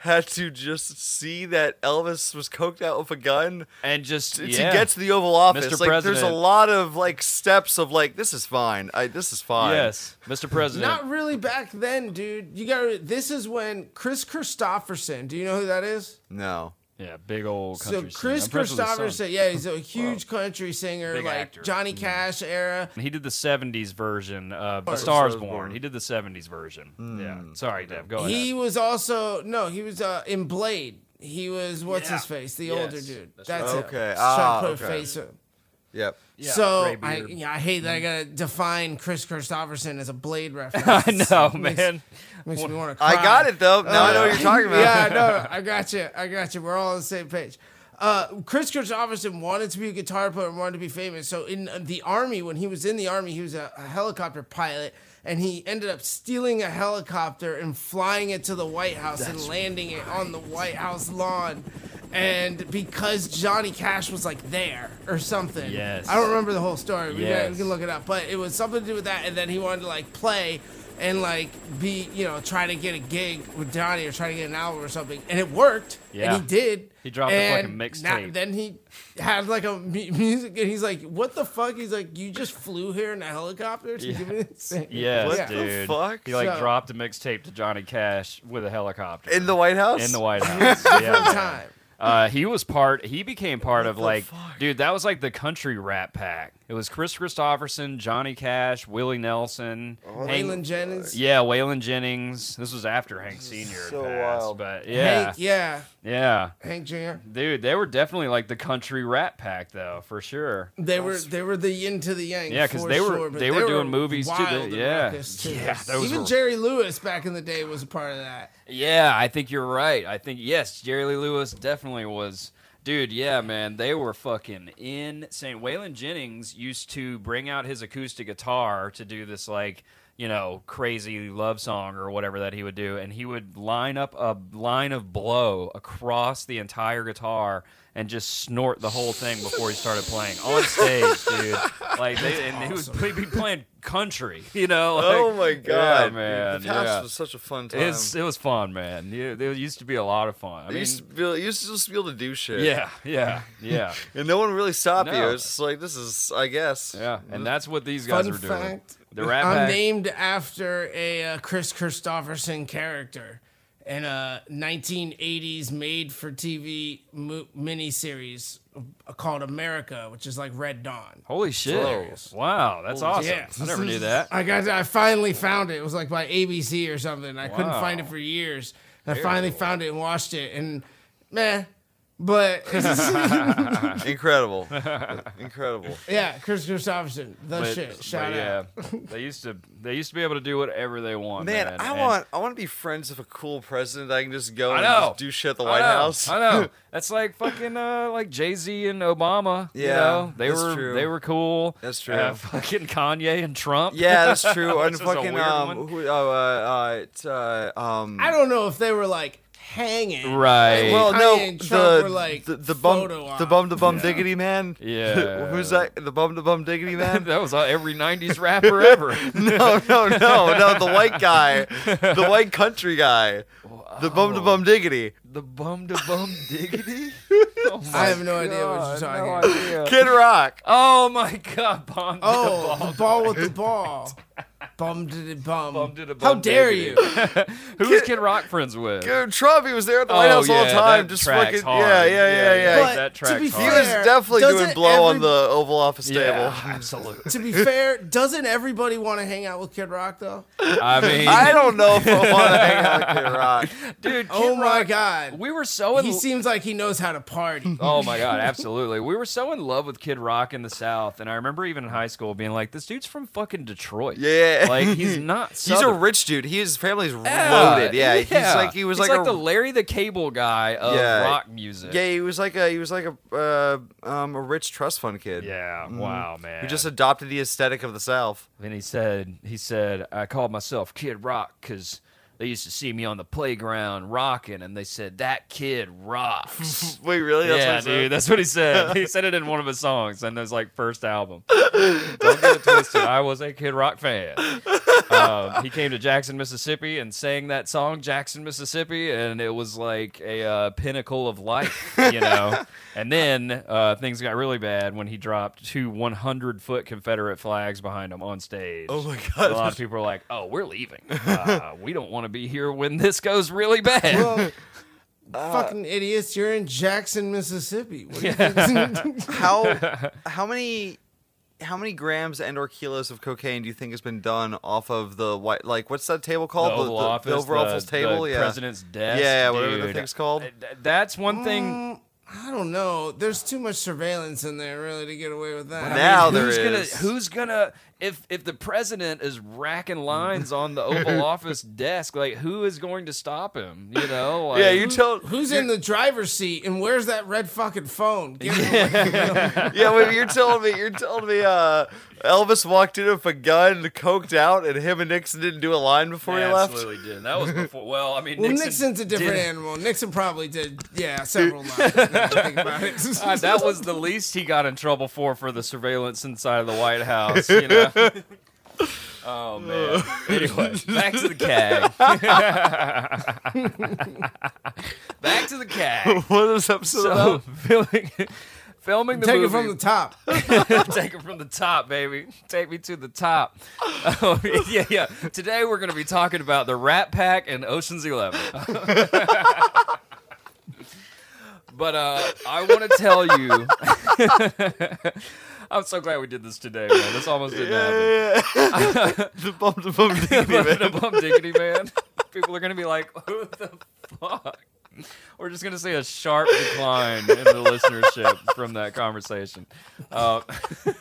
had to just see that Elvis was coked out with a gun And just to, yeah. to get to the Oval Office. Mr. Like, there's a lot of like steps of like, this is fine. I, this is fine. yes, Mr. President. Not really back then, dude. You got this is when Kris Kristofferson. Do you know who that is? No. Yeah, big old So country. singer. Kris I'm friends with his son. Kristofferson, yeah, he's a huge country singer, Big like actor. Johnny Cash era. He did the '70s version of Oh, *The Stars Stars Born*. Born. He did the '70s version. Yeah. Sorry, Deb. Go ahead. He was also no, he was uh, in Blade. He was what's Yeah. his face, the Yes, older dude. that's That's, right. it. Okay. Just Ah, trying put a okay. face. Yep. Yeah, so I, yeah, I hate that I gotta define Kris Kristofferson as a Blade reference. I know, Makes- man. Makes me want to cry. I got it though. Now I know what you're talking about. yeah, no, I got you. I got you. We're all on the same page. Uh, Kris Kristofferson wanted to be a guitar player and wanted to be famous. So in the army, when he was in the army, he was a, a helicopter pilot, and he ended up stealing a helicopter and flying it to the White House and landing it on the White House lawn. And because Johnny Cash was like there or something, Yes. I don't remember the whole story. We, Yes. can, we can look it up, but it was something to do with that. And then he wanted to like play and like be, you know, try to get a gig with Johnny or try to get an album or something, and it worked. Yeah. and he did. He dropped a fucking mixtape. na- Then he had like a music, and he's like, "What the fuck?" He's like, "You just flew here in a helicopter to give me this? Yes, What the dude. fuck? He like So- dropped a mixtape to Johnny Cash with a helicopter In the White House. in the White House. yeah, time. Uh, he was part. He became part of like, fuck? dude. That was like the country rap pack. It was Kris Kristofferson, Johnny Cash, Willie Nelson, Hank- Waylon Jennings. Yeah, Waylon Jennings. This was after Hank Senior. had so passed, wild. but yeah, Hank, yeah, yeah, Hank Jr. dude. They were definitely like the country Rat pack, though, for sure. They were they were the yin to the yang. Yeah, because they were- sure, but they were doing movies too, they- yeah. too. Yeah, Even were- Jerry Lewis back in the day was a part of that. Yeah, I think you're right. I think yes, Jerry Lee Lewis definitely was. Dude, yeah, man, they were fucking insane. Waylon Jennings used to bring out his acoustic guitar to do this like, you know, crazy love song or whatever that he would do, and he would line up a line of blow across the entire guitar and just snort the whole thing before he started playing on stage, dude. Like, they, and he would he'd be playing country, you know. Like, oh my god, yeah, man, The past yeah. was such a fun time. It's, it was fun, man. You, it used to be a lot of fun. I you mean, used to be, you used to just be able to do shit. yeah, yeah, yeah, And no one really stopped you. It's just like this is, I guess. yeah. And that's what these guys Fun were doing. fact: The Rat I'm Pack. named after a uh, Kris Kristofferson character in a 1980s made-for-TV mo- miniseries uh, called America, which is like Red Dawn. Holy shit! Hilarious. Wow, that's awesome. Yeah, I never knew that. I got. I finally found it. It was like by ABC or something. I couldn't find it for years. I finally found it and watched it, and meh. But Incredible, incredible. yeah, Kris Kristofferson, the But- shit. but Shout yeah, out. they used to they used to be able to do whatever they want. Man, Man, I And- want, I want to be friends with a cool president. I can just go I and know. just do shit at the I White know, House. I know. That's like fucking uh, like Jay Z and Obama. you Yeah, know? they that's were true. they were cool. That's true. Uh, fucking Kanye and Trump. Yeah, that's true. and is a fucking weird um, one. who, oh, uh, uh, it's, uh, um, I don't know if they were like hanging. Right. well, no, Trump the, were, like, the the bum, photo the bum, the bum, diggity man. Yeah. Who's that? The bum, the bum, diggity man. that was uh, every '90s rapper ever. no, no, no, no. The white guy, the white country guy, the bum, the bum, diggity. The bum to bum diggity. Oh I have no idea what you're talking no about. idea. Kid Rock. Oh my god, bum. to Oh, the ball with the ball. Bum to the bum. Bum to the bum How dare diggity. you? Who was Kid Rock friends with? Good Trump. He was there at the White Oh, House all the time, that just fucking hard. yeah, yeah, yeah, Yeah, yeah. But that to be tracks He was definitely doing doesn't blow on the Oval Office table. Absolutely. To be fair, doesn't everybody want to hang out with Kid Rock though? I mean, I don't know if I want to hang out with Kid Rock. dude. Kid oh my Rock- god. We were so in. he seems like he knows how to party. Oh my god, absolutely. We were so in love with Kid Rock in the South, and I remember even in high school being like, "This dude's from fucking Detroit." Yeah. like he's not. He's a rich dude. He, his family's Yeah, loaded. Yeah, he's like he was He's like, like a, the Larry the Cable guy of Yeah. rock music. yeah, he was like a he was like a uh, um a rich trust fund kid. Yeah, wow, man. Who just adopted the aesthetic of the South. And he said, he said, I called myself Kid Rock because they used to see me on the playground rocking, and they said that kid rocks. Wait, really? That's yeah, what he said? dude, that's what he said. he said it in one of his songs, and his like first album. Don't get it twisted. I was a Kid Rock fan. Um, he came to Jackson, Mississippi, and sang that song, Jackson, Mississippi, and it was like a uh, pinnacle of life, you know. and then uh, things got really bad when he dropped two 100 foot Confederate flags behind him on stage. Oh my God. A lot of people are like, "Oh, we're leaving. Uh, we don't want to be here when this goes really bad." Well, fucking idiots! You're in Jackson, Mississippi. What do you think? How how many how many grams and or kilos of cocaine do you think has been done off of the white like what's that table the called? Oval Office, Oval the, Office table, the yeah. president's desk. Yeah, whatever the thing's called. That's one thing. Mm. I don't know. There's too much surveillance in there, really, to get away with that. Now there who's is. gonna who's gonna if if the president is racking lines on the Oval Office desk, like who is going to stop him? You know, like, yeah, you tell Who's in the driver's seat and where's that red fucking phone? Give me one. Yeah, wait, you're telling me you're telling me uh Elvis walked in with a gun, coked out, and him and Nixon didn't do a line before They he left. absolutely did. That was before. Well, I mean, Well, Nixon Nixon's a different did- animal. Nixon probably did, yeah, several lines. that think about it. Uh, that was the least he got in trouble for for the surveillance inside of the White House. You know. Oh man. Anyway, back to the CAG. back to the CAG. What is this episode So about? filming, filming the Take movie. it from the top. Take it from the top, baby. Take me to the top. Oh, yeah, yeah. Today we're going to be talking about the Rat Pack and Ocean's Eleven. but uh, I want to tell you. I'm so glad we did this today, man. This almost didn't happen. the bum the diggity, man. the bum diggity man. People are gonna be like, "Who the fuck?" We're just gonna see a sharp decline in the listenership from that conversation. Uh,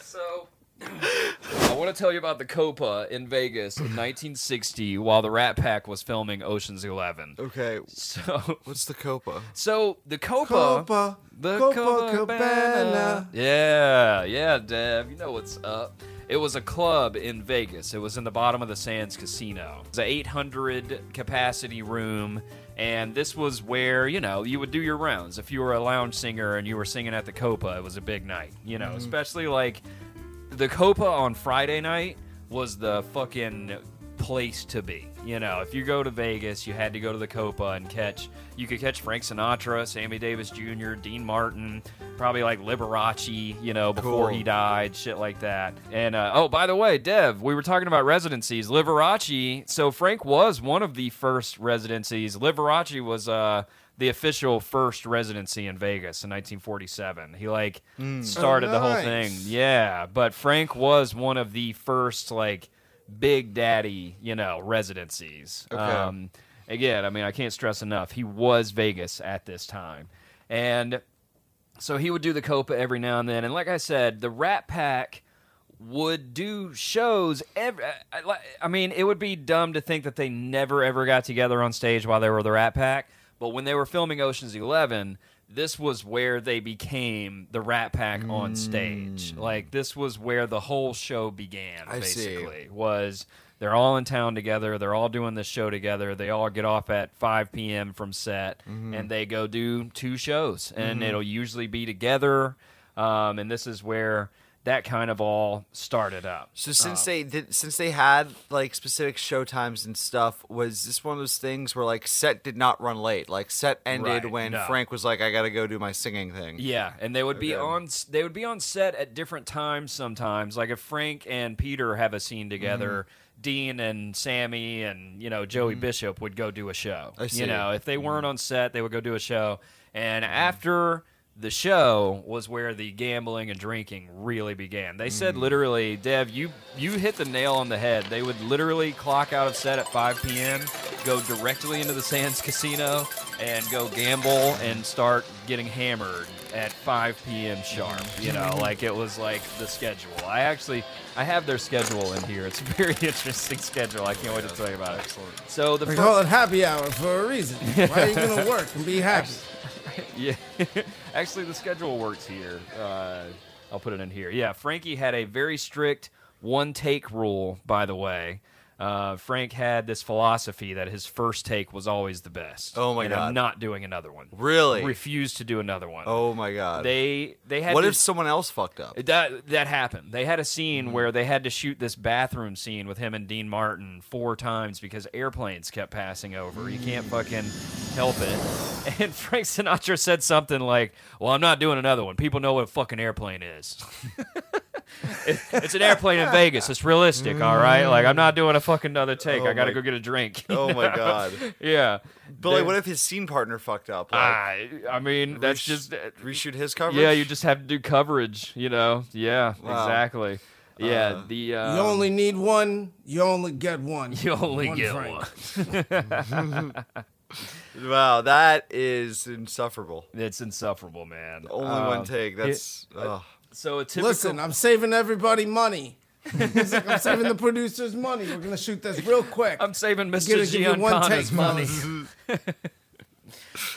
so, I want to tell you about the Copa in Vegas in 1960 while the Rat Pack was filming Ocean's Eleven. Okay, So, what's the Copa? so the Copa, The Copa, the Copacabana. Yeah, yeah, Dev, you know what's up. It was a club in Vegas. It was in the bottom of the Sands Casino. It was an 800 capacity room, and this was where you know you would do your rounds. If you were a lounge singer and you were singing at the Copa, it was a big night. You know, mm-hmm. especially like the Copa on Friday night was the fucking place to be. You know, if you go to Vegas, you had to go to the Copa and catch. You could catch Frank Sinatra, Sammy Davis Jr., Dean Martin, probably like Liberace. You know, before Cool. he died, shit like that. And uh, oh, by the way, Dev, we were talking about residencies. Liberace. So Frank was one of the first residencies. Liberace was uh the official first residency in Vegas in 1947. He like started Oh, the whole thing. Yeah, but Frank was one of the first like big daddy, you know, residencies. Okay. Um, again, I mean, I can't stress enough. He was Vegas at this time, and so he would do the Copa every now and then. And like I said, the Rat Pack would do shows every I I mean it would be dumb to think that they never ever got together on stage while they were the Rat Pack but when they were filming Ocean's 11 this was where they became the Rat Pack on stage. Mm. Like this was where the whole show began I see. basically was they're all in town together they're all doing this show together they all get off at 5 p.m from set mm-hmm. and they go do two shows and mm-hmm. it'll usually be together um, and this is where that kind of all started up. So since Um, they did, since they had like specific show times and stuff, was this one of those things where like set did not run late? Like set ended Right, when no. Frank was like, "I got to go do my singing thing." Yeah, and they would be on they would be on set at different times sometimes. Like if Frank and Peter have a scene together, Mm-hmm. Dean and Sammy and you know Joey Bishop would go do a show. I see. You know, if they weren't on set, they would go do a show. And after the show was where the gambling and drinking really began. They said mm-hmm. literally, Dev, you you hit the nail on the head. They would literally clock out of set at 5 p.m., go directly into the Sands Casino, and go gamble and start getting hammered at 5 p.m. sharp. Mm-hmm. You know, like it was like the schedule. I actually I have their schedule in here. It's a very interesting schedule. I can't wait to tell you about it. Excellent. So the We fir- call it happy hour for a reason. Why are you gonna work and be happy? Yeah, actually, the schedule works here. Uh, I'll put it in here. Yeah, Frankie had a very strict one take rule, by the way. Uh, Frank had this philosophy that his first take was always the best. Oh, my and I'm God. not doing another one. Really? Refused to do another one. Oh my god. They they had what to- if someone else fucked up? that that happened. They had a Mm-hmm. scene where they had to shoot this bathroom scene with him and Dean Martin four times because airplanes kept passing over. You can't fucking help it. And Frank Sinatra said something like, "Well, I'm not doing another one. People know what a fucking airplane is." It- it's an airplane in Vegas. It's realistic, all right. Like I'm not doing a fucking another take. Oh I got to go get a drink. oh my god. yeah. But like, what if his scene partner fucked up? Like, I, I mean, that's resh- just reshoot his coverage. yeah, you just have to do coverage, you know. Yeah, Wow. exactly. Yeah, Uh, the uh, You only need one. You only get one. you only one get Frank. one. Wow, that is insufferable. It's insufferable, man. Only Um, one take. That's it- ugh. So a typical. Listen, I'm saving everybody money. He's like, I'm saving the producers money. We're gonna shoot this real quick. I'm saving gonna Mr. give you one Giancana's take, money.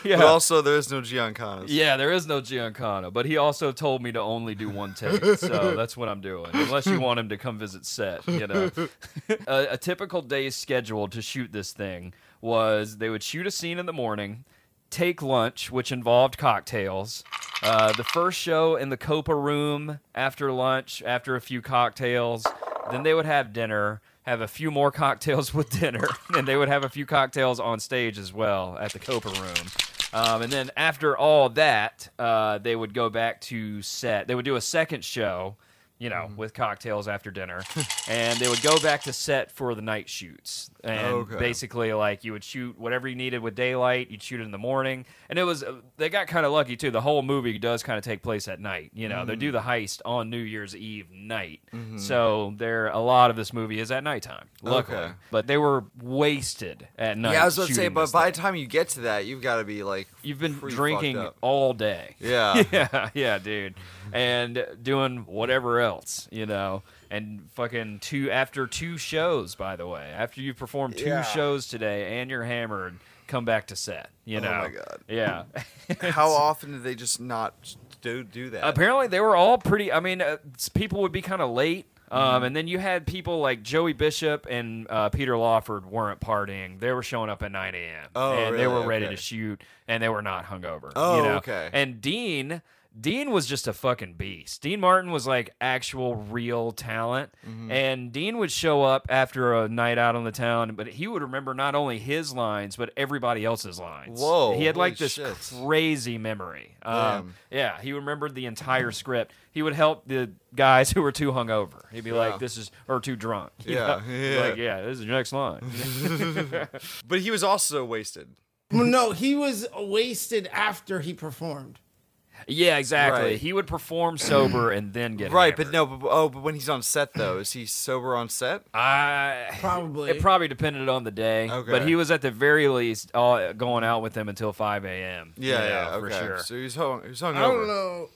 yeah. But also, there's no Giancanas. yeah, there is no Giancana, but he also told me to only do one take, so that's what I'm doing. Unless you want him to come visit set, you know. a, a typical day's schedule to shoot this thing was they would shoot a scene in the morning, take lunch, which involved cocktails. Uh, the first show in the Copa room after lunch, after a few cocktails. Then they would have dinner, have a few more cocktails with dinner, and they would have a few cocktails on stage as well at the Copa room. Um, and then after all that, uh, they would go back to set. They would do a second show, you know, mm-hmm. with cocktails after dinner, and they would go back to set for the night shoots. And Okay. basically, like you would shoot whatever you needed with daylight. You'd shoot it in the morning, and it was uh, they got kind of lucky too. The whole movie does kind of take place at night. You know, they do mm. the heist on New Year's Eve night, mm-hmm. so there a lot of this movie is at nighttime. Luckily, Okay. but they were wasted at night. Yeah, I was about to say, but by thing. the time you get to that, you've got to be like, You've been drinking all day. yeah. yeah, yeah, dude. And doing whatever else, you know. And fucking two after two shows, by the way, after you perform two Yeah. shows today and you're hammered, come back to set. You Oh know. my God. Yeah. How often do they just not do do that? Apparently, they were all pretty. I mean, uh, people would be kind of late. Um, Mm-hmm. and then you had people like Joey Bishop and uh, Peter Lawford weren't partying. They were showing up at 9 a.m. Oh, and they were ready Okay. to shoot, and they were not hungover. Oh, you know? okay. And Dean, Dean was just a fucking beast. Dean Martin was like actual real talent, Mm-hmm. and Dean would show up after a night out on the town, but he would remember not only his lines but everybody else's lines. Whoa, he had like this shit. crazy memory. Um, yeah, he remembered the entire script. He would help the guys who were too hungover. He'd be Yeah. like, "This is or too drunk." Yeah, know? He'd be yeah. like yeah, this is your next line. but he was also wasted. No, he was wasted after he performed. Yeah, exactly. Right. He would perform sober and then get Right, but no, but, oh, but when he's on set though, is he sober on set? I Probably. It probably depended on the day, Okay. but he was at the very least uh, going out with them until five a.m. you Yeah, know, yeah, for sure. So he's hung, he's hung I don't know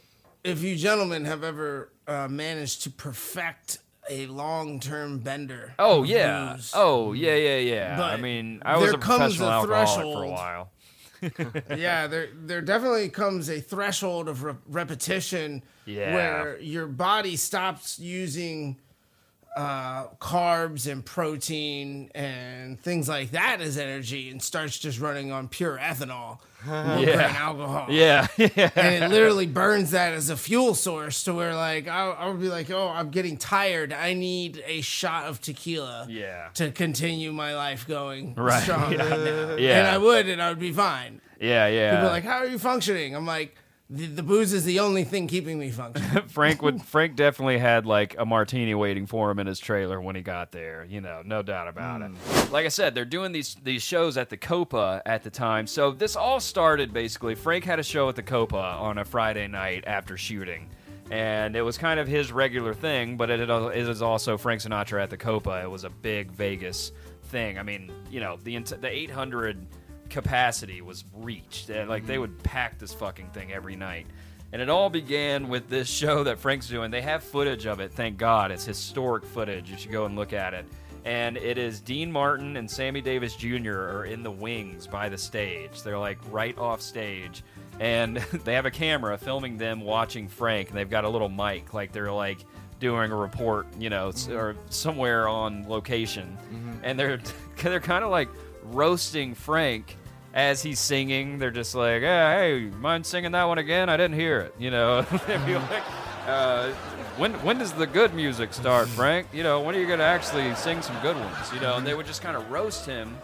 if you gentlemen have ever uh, managed to perfect a long-term bender. Oh of yeah. booze. Oh yeah, yeah, yeah. I mean, I was a comes professional a alcoholic for a while. yeah, there there definitely comes a threshold of re- repetition Yeah. where your body stops using uh, carbs and protein and things like that as energy and starts just running on pure ethanol Yeah. grain alcohol. Yeah, yeah. and it literally burns that as a fuel source to where like I, I would be like, oh, I'm getting tired. I need a shot of tequila. Yeah. To continue my life going Right, strong yeah. Yeah. And I would, and I would be fine. Yeah, yeah. People are like, how are you functioning? I'm like, the, the booze is the only thing keeping me functioning. Frank would Frank definitely had like a martini waiting for him in his trailer when he got there. You know, no doubt about it. Hmm. Like I said, they're doing these these shows at the Copa at the time. So this all started basically. Frank had a show at the Copa on a Friday night after shooting. And it was kind of his regular thing, but it, it is also Frank Sinatra at the Copa. It was a big Vegas thing. I mean, you know, the the 800 capacity was reached. And, like they mm-hmm. would pack this fucking thing every night. And it all began with this show that Frank's doing. They have footage of it, thank God. It's historic footage. You should go and look at it. And it is Dean Martin and Sammy Davis Jr. are in the wings by the stage. They're like right off stage. And they have a camera filming them watching Frank. And they've got a little mic, like they're like doing a report, you know, s mm-hmm. or somewhere on location. Mm-hmm. And they're they're kind of like roasting Frank as he's singing. They're just like, yeah, hey, mind singing that one again? I didn't hear it. You know, they'd be like, uh, when when does the good music start, Frank? You know, when are you gonna actually sing some good ones? You know, and they would just kind of roast him,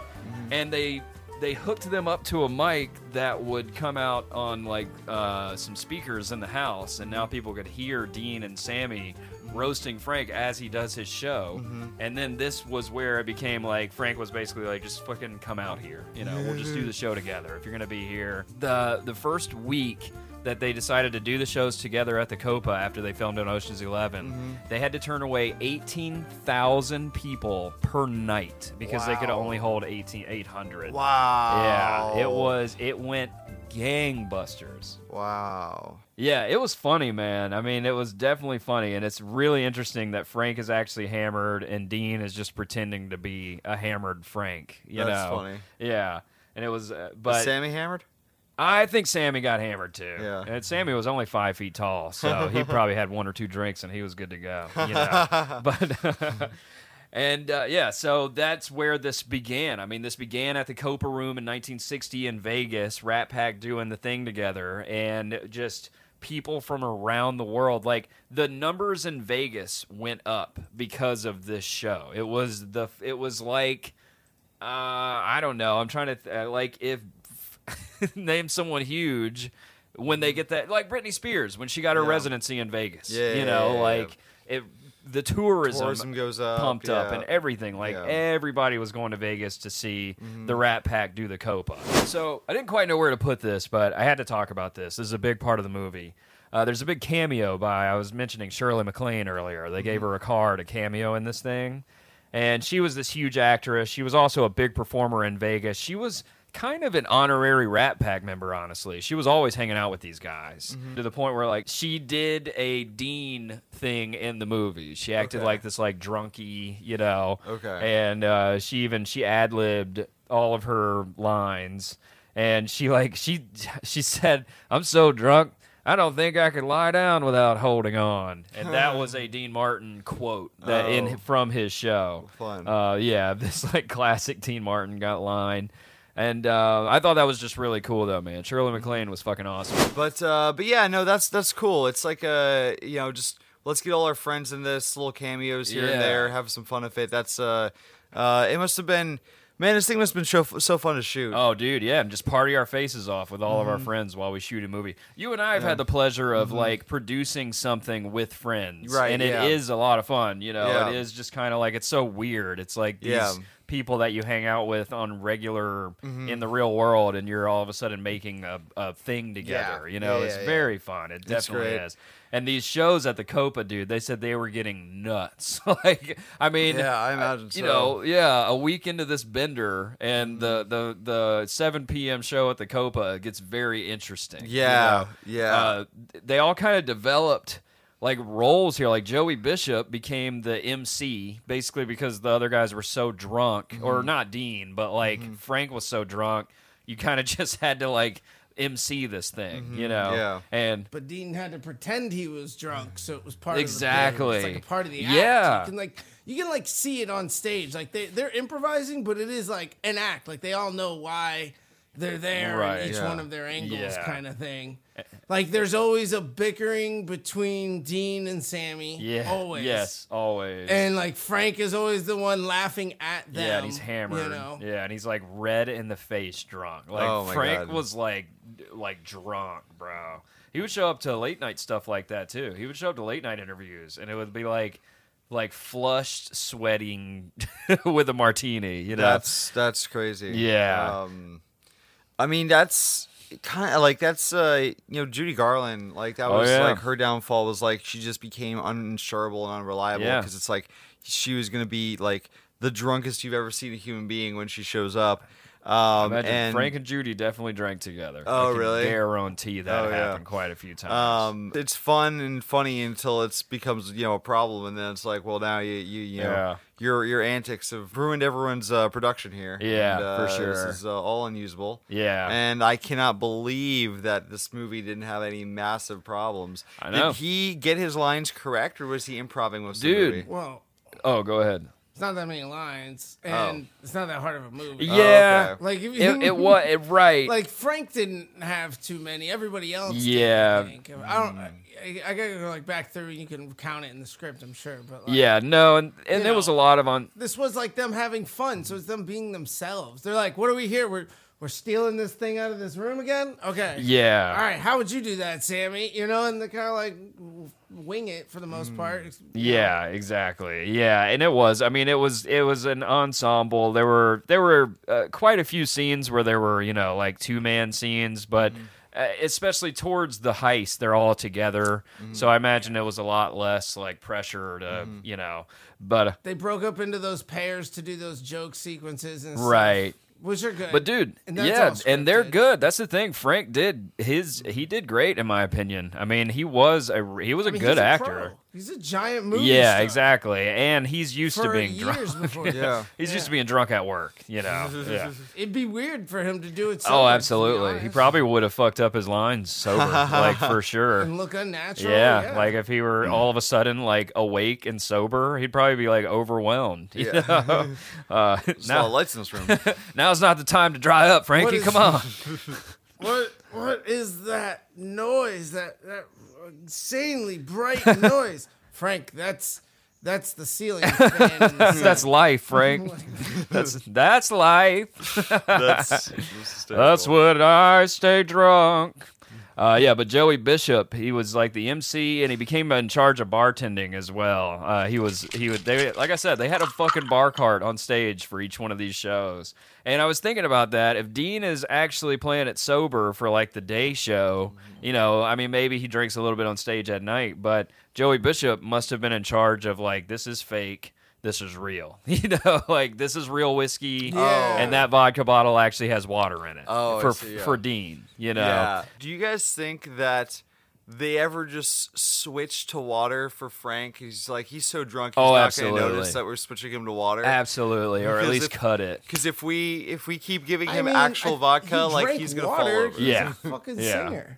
and they they hooked them up to a mic that would come out on like uh, some speakers in the house, and now people could hear Dean and Sammy roasting Frank as he does his show. Mm-hmm. And then this was where it became like Frank was basically like, just fucking come out here. You know, we'll just do the show together if you're gonna be here. The the first week that they decided to do the shows together at the Copa after they filmed on Ocean's 11, mm-hmm. they had to turn away 18,000 people per night because they could only hold 18 800. Wow. Yeah, it was it went gangbusters. Wow. Yeah, it was funny, man. I mean, it was definitely funny, and it's really interesting that Frank is actually hammered, and Dean is just pretending to be a hammered Frank. You That's know, funny. Yeah, and it was, uh, Is but Sammy hammered? I think Sammy got hammered too. Yeah. and Sammy was only five feet tall, so he probably had one or two drinks, and he was good to go. You know, but. And uh, yeah, so that's where this began. I mean, this began at the Copa Room in 1960 in Vegas, Rat Pack doing the thing together, and just people from around the world. Like the numbers in Vegas went up because of this show. It was the it was like uh, I don't know. I'm trying to th- uh, like if name someone huge when they get that like Britney Spears when she got her Yeah. residency in Vegas. Yeah, you know, yeah, yeah. like it the tourism, Tourism goes up, pumped up, and everything. Like Yeah. everybody was going to Vegas to see Mm-hmm. the Rat Pack do the Copa. So I didn't quite know where to put this, but I had to talk about this. This is a big part of the movie. Uh, there's a big cameo by I was mentioning Shirley MacLaine earlier. They Mm-hmm. gave her a card, a cameo in this thing, and she was this huge actress. She was also a big performer in Vegas. She was kind of an honorary Rat Pack member, honestly. She was always hanging out with these guys Mm-hmm. to the point where like she did a Dean thing in the movie. She acted Okay. like this like drunky, you know. Okay. And uh, she even she ad libbed all of her lines, and she like she she said, "I'm so drunk." I don't think I could lie down without holding on, and that was a Dean Martin quote that Oh. in from his show. Fun. Uh, yeah, this like classic Dean Martin got line, and uh, I thought that was just really cool though, man. Shirley MacLaine was fucking awesome. But uh, but yeah, no, that's that's cool. It's like uh, you know, just let's get all our friends in this little cameos here Yeah. and there, have some fun with it. That's uh, uh, it must have been, man, this thing must have been so so fun to shoot. Oh, dude, yeah, and just party our faces off with all of Mm-hmm. our friends while we shoot a movie. You and I have had the pleasure of like producing something with friends, Mm-hmm. Right, And it yeah. is a lot of fun. You know, Yeah. it is just kind of like it's so weird. It's like these Yeah. People that you hang out with on regular Mm-hmm. in the real world, and you're all of a sudden making a, a thing together. You know, Yeah, it's yeah, yeah. very fun. It definitely is. And these shows at the Copa, dude, they said they were getting nuts. like, I mean, Yeah, I imagine You so. know, yeah, a week into this bender, and the the the 7 p.m. show at the Copa gets very interesting. you Yeah, know? yeah. Uh, they all kind of developed like roles here. Like Joey Bishop became the MC basically because the other guys were so drunk, Mm-hmm. or not Dean, but like Frank was so drunk, you kind of just had to like MC this thing, you know? Mm-hmm. Yeah. And But Dean had to pretend he was drunk, so it was part Exactly. of the bit. It's like a part of the act. Yeah. You can like you can like see it on stage. Like they they're improvising, but it is like an act. Like they all know why they're there Right, in each yeah. one of their angles Yeah. kind of thing. Like there's always a bickering between Dean and Sammy. yeah, Always. yes, always. And like Frank is always the one laughing at them. Yeah, and he's hammered. You know? Yeah, and he's like red in the face, drunk. Like Oh my Frank God. was like, like drunk, bro. He would show up to late night stuff like that too. He would show up to late night interviews, and it would be like, like flushed, sweating with a martini. You know, That's that's crazy. Yeah. Um, I mean, that's kind of like that's uh, you know Judy Garland. Like that Oh, was yeah. like her downfall was like she just became uninsurable and unreliable Yeah. because it's like she was gonna be like the drunkest you've ever seen a human being when she shows up. Um, Imagine and Frank and Judy definitely drank together. Oh, I can really? Guarantee that Oh, yeah. happened quite a few times. Um, it's fun and funny until it becomes you know a problem, and then it's like, well, now you you you know Yeah. your your antics have ruined everyone's uh, production here. Yeah, and, uh, for sure. This is uh, all unusable. Yeah. and I cannot believe that this movie didn't have any massive problems. I know. Did he get his lines correct, or was he improvising most Dude. of the movie? Well, oh, go ahead. It's not that many lines, oh. and it's not that hard of a movie. Oh. Yeah, okay. Like if you, it, it was it, right. like Frank didn't have too many. Everybody else, did, Yeah. I, think. I don't. I, I gotta go like back through. You can count it in the script, I'm sure. But like, yeah, no, and and You there was a lot of on this was like them having fun. So it's them being themselves. They're like, "What are we here? We're we're stealing this thing out of this room again." Okay. Yeah. All right. How would you do that, Sammy? You know, and they kind of like wing it for the Mm. most part. You. Yeah, exactly. Yeah, and it was. I mean, it was. It was an ensemble. There were there were uh, quite a few scenes where there were you know like two man scenes, but uh, especially towards the heist, they're all together. So I imagine it was a lot less like pressure to you know. But uh, They broke up into those pairs to do those joke sequences and stuff, right. Which are good. But dude, And yeah, and they're good. That's the thing. Frank did his. He did great in my opinion. I mean, he was a he was a I mean, good a actor. pro. He's a giant movie. Yeah, star exactly. And he's used For to being years drunk. before. Yeah. He's used to being drunk at work, you know. Yeah. It'd be weird for him to do it. Oh, sober, to absolutely. He probably would have fucked up his lines sober, like for sure. and look unnatural. Yeah, like if he were all of a sudden like awake and sober, he'd probably be like overwhelmed. You Yeah. know? uh, There's a lot of now, lights in this room. now's not the time to dry up, Frankie. is- Come on. what what is that noise? That that insanely bright noise, Frank. That's that's the ceiling fan. That's life, Frank. that's that's life. That's That's what I stay drunk. Uh, yeah, but Joey Bishop, he was like the MC, and he became in charge of bartending as well. Uh, he was he would they like I said they had a fucking bar cart on stage for each one of these shows, and I was thinking about that. If Dean is actually playing it sober for like the day show, you know, I mean maybe he drinks a little bit on stage at night, but Joey Bishop must have been in charge of like this is fake. This is real. You know, like this is real whiskey, Yeah. and that vodka bottle actually has water in it. Oh, I for see, yeah. for Dean. You know, Yeah. Do you guys think that they ever just switch to water for Frank? He's like he's so drunk he's Oh, not going to notice that we're switching him to water. absolutely, or at least if- cut it. Because if we if we keep giving I him mean, actual I- vodka, he like he's gonna water. fall over. He's Yeah. a fucking Yeah. singer.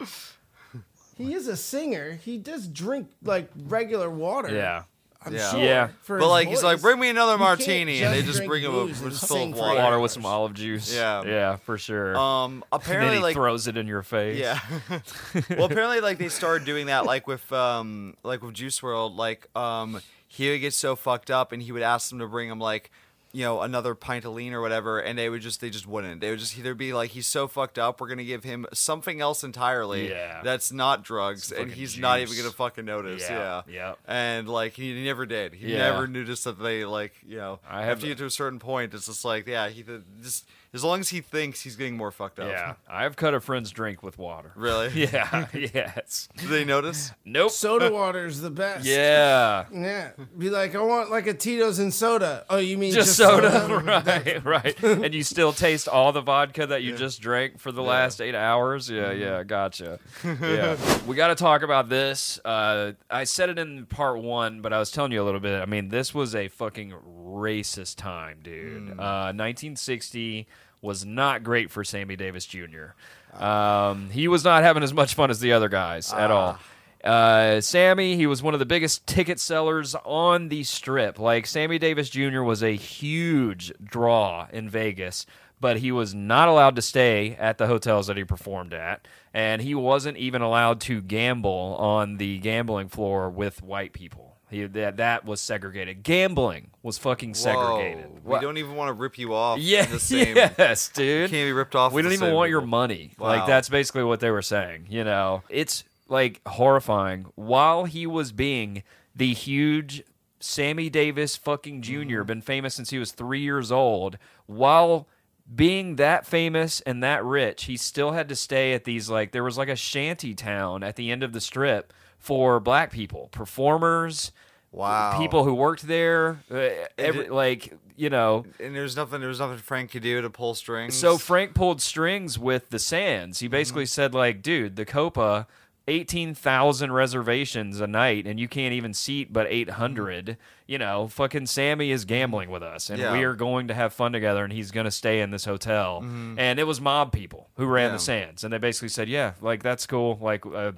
He is a singer. He does drink like regular water. Yeah. I'm Yeah. sure. Yeah. for But his like he's like, bring me another You martini, and they just bring him a just full of water. Water with some olive juice. Yeah. yeah, for sure. Um, and then apparently, he like throws it in your face. Yeah. well, apparently, like they started doing that, like with um, like with Juice WRLD. Like um, he would get so fucked up, and he would ask them to bring him like, you know, another pint of lean or whatever, and they would just they just wouldn't. They would just either be like, he's so fucked up, we're gonna give him something else entirely. Yeah. That's not drugs, Some and he's not even gonna fucking notice. Yeah, Yeah. And like he, he never did. He Yeah. never noticed that they like you know. I have- after you get to a certain point, it's just like yeah, he just as long as he thinks he's getting more fucked up. Yeah, I've cut a friend's drink with water. Really? Yeah. yes. Do they notice? Nope. soda water is the best. Yeah. Yeah. Be like, I want like a Tito's and soda. Oh, you mean Just, just, soda, right? Right. And you still taste all the vodka that you just drank for the last eight hours. Yeah, Mm-hmm. yeah, gotcha. Yeah, we got to talk about this. Uh, I said it in part one, but I was telling you a little bit. I mean, this was a fucking racist time, dude. Mm. Uh, 1960 was not great for Sammy Davis Jr. Um, he was not having as much fun as the other guys at all. Uh, Sammy, he was one of the biggest ticket sellers on the strip. Like Sammy Davis Jr. was a huge draw in Vegas, but he was not allowed to stay at the hotels that he performed at, and he wasn't even allowed to gamble on the gambling floor with white people. He, that that was segregated. Gambling was fucking segregated. Whoa. We What- don't even want to rip you off. yeah, in the same. yes, dude. Can't be ripped off. We don't even want your money. Wow. Like that's basically what they were saying. You know, it's like horrifying. While he was being the huge Sammy Davis fucking junior Mm-hmm. been famous since he was three years old. While being that famous and that rich, he still had to stay at these like there was like a shanty town at the end of the strip for black people, performers. Wow. People who worked there, uh, every, it- like you know, And there's nothing. There's nothing Frank could do to pull strings. so Frank pulled strings with the Sands. He basically said, like, dude, the Copa, eighteen thousand reservations a night, and you can't even seat but eight hundred. You know, fucking Sammy is gambling with us, and Yeah. we are going to have fun together, and he's going to stay in this hotel. And it was mob people who ran Yeah. the Sands, and they basically said, yeah, like that's cool, like, uh,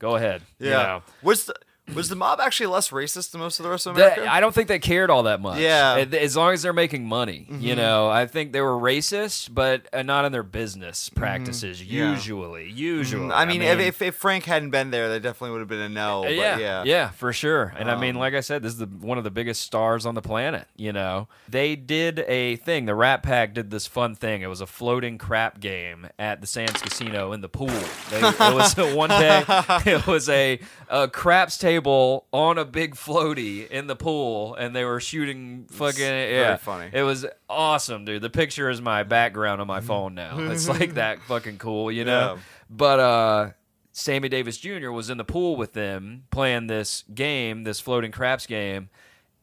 go ahead. you yeah. know. Was the was the mob actually less racist than most of the rest of That- America? I don't think they cared all that much. Yeah. As long as they're making money, Mm-hmm. you know. I think they were racist, but uh, not in their business practices. Mm-hmm. Yeah. Usually, usually. Mm, I mean, if, if Frank hadn't been there, that definitely would have been a no. uh, But yeah, yeah, yeah, for sure. And I mean, Um, like I said, this is the, one of the biggest stars on the planet. You know, they did a thing. The Rat Pack did this fun thing. It was a floating crap game at the Sands Casino in the pool. They, it was a one day. It was a, a craps table on a big floaty in the pool, and they were shooting fucking. yeah, funny. It was awesome, dude. The picture is my background on my phone now. It's like that fucking cool, you know. Yeah. But uh Sammy Davis Jr. was in the pool with them playing this game, this floating craps game.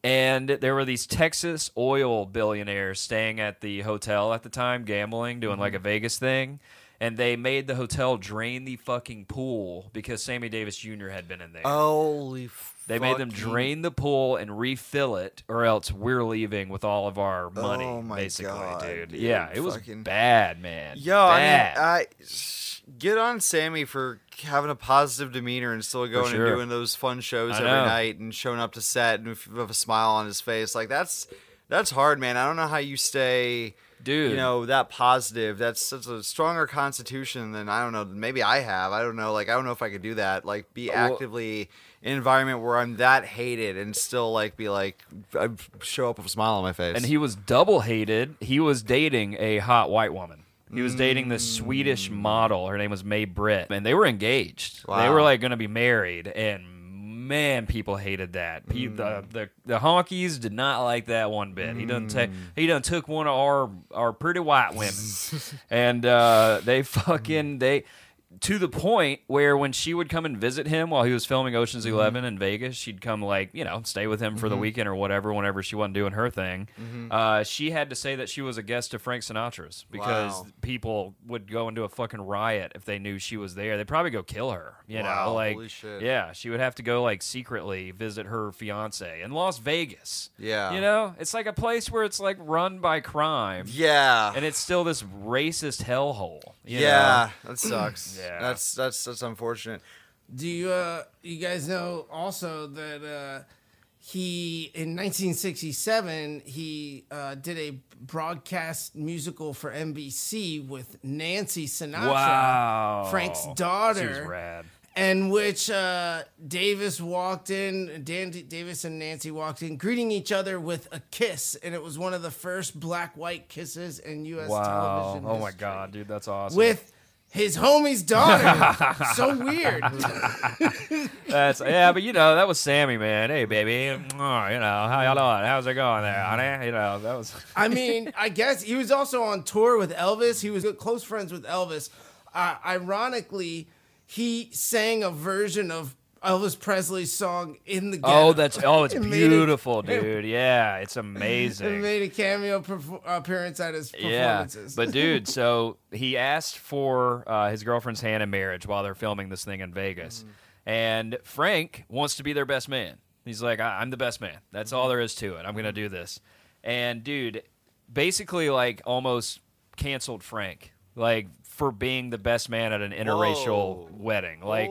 And there were these Texas oil billionaires staying at the hotel at the time, gambling, doing Mm-hmm. like a Vegas thing. And they made the hotel drain the fucking pool because Sammy Davis Jr. had been in there. Holy. They made them fucking- drain the pool and refill it, or else we're leaving with all of our oh money. Oh my basically, God, dude. dude, Yeah, it was fucking- bad, man. Yo, I mean, I get on Sammy for having a positive demeanor and still going sure. and doing those fun shows I every know. night and showing up to set and with with a smile on his face. Like that's that's hard, man. I don't know how you stay. Dude. you know that positive. That's such a stronger constitution than I don't know. Maybe I have. I don't know. Like I don't know if I could do that. Like be Well- actively in an environment where I'm that hated and still like be like I show up with a smile on my face. and he was double hated. He was dating a hot white woman. He was dating this mm. Swedish model. Her name was May Britt, and they were engaged. They were like going to be married, and man, people hated that. Pe- the, the the honkies did not like that one bit. He done take he done took one of our our pretty white women, and uh, they fucking they. To the point where when she would come and visit him while he was filming Ocean's Mm-hmm. 11 in Vegas, she'd come like, you know, stay with him for the weekend or whatever whenever she wasn't doing her thing. Mm-hmm. Uh, she had to say that she was a guest of Frank Sinatra's because Wow. people would go into a fucking riot if they knew she was there. They'd probably go kill her, you Wow, know, like yeah, she would have to go like secretly visit her fiance in Las Vegas. Yeah. You know, it's like a place where it's like run by crime Yeah. and it's still this racist hellhole. you yeah, know? that sucks. Yeah. That's that's that's unfortunate. Do you uh you guys know also that uh he in 1967 he uh, did a broadcast musical for NBC with Nancy Sinatra, Wow. Frank's daughter, rad. and which uh, Davis walked in, Dan Davis and Nancy walked in, greeting each other with a kiss, and it was one of the first black-white kisses in U.S. Wow. television. Oh my god, dude, that's awesome. With his homie's daughter. so weird. That's yeah, but you know that was Sammy, man. Hey, baby, oh, you know how y'all doing? How's it going there, honey? You know that was. I mean, I guess he was also on tour with Elvis. He was close friends with Elvis. Uh, ironically, he sang a version of Elvis Presley's song in the. Oh, that's oh, it's It it- beautiful, dude. Yeah, it's It amazing. made a cameo perf- appearance at his Yeah, but dude, so he asked for uh, his girlfriend's hand in marriage while they're filming this thing in Vegas, and Frank wants to be their best man. He's like, I- "I'm the best man. That's all there is to it. I'm gonna do this." And dude, basically, like almost canceled Frank, like for being the best man at an interracial Whoa. wedding. Like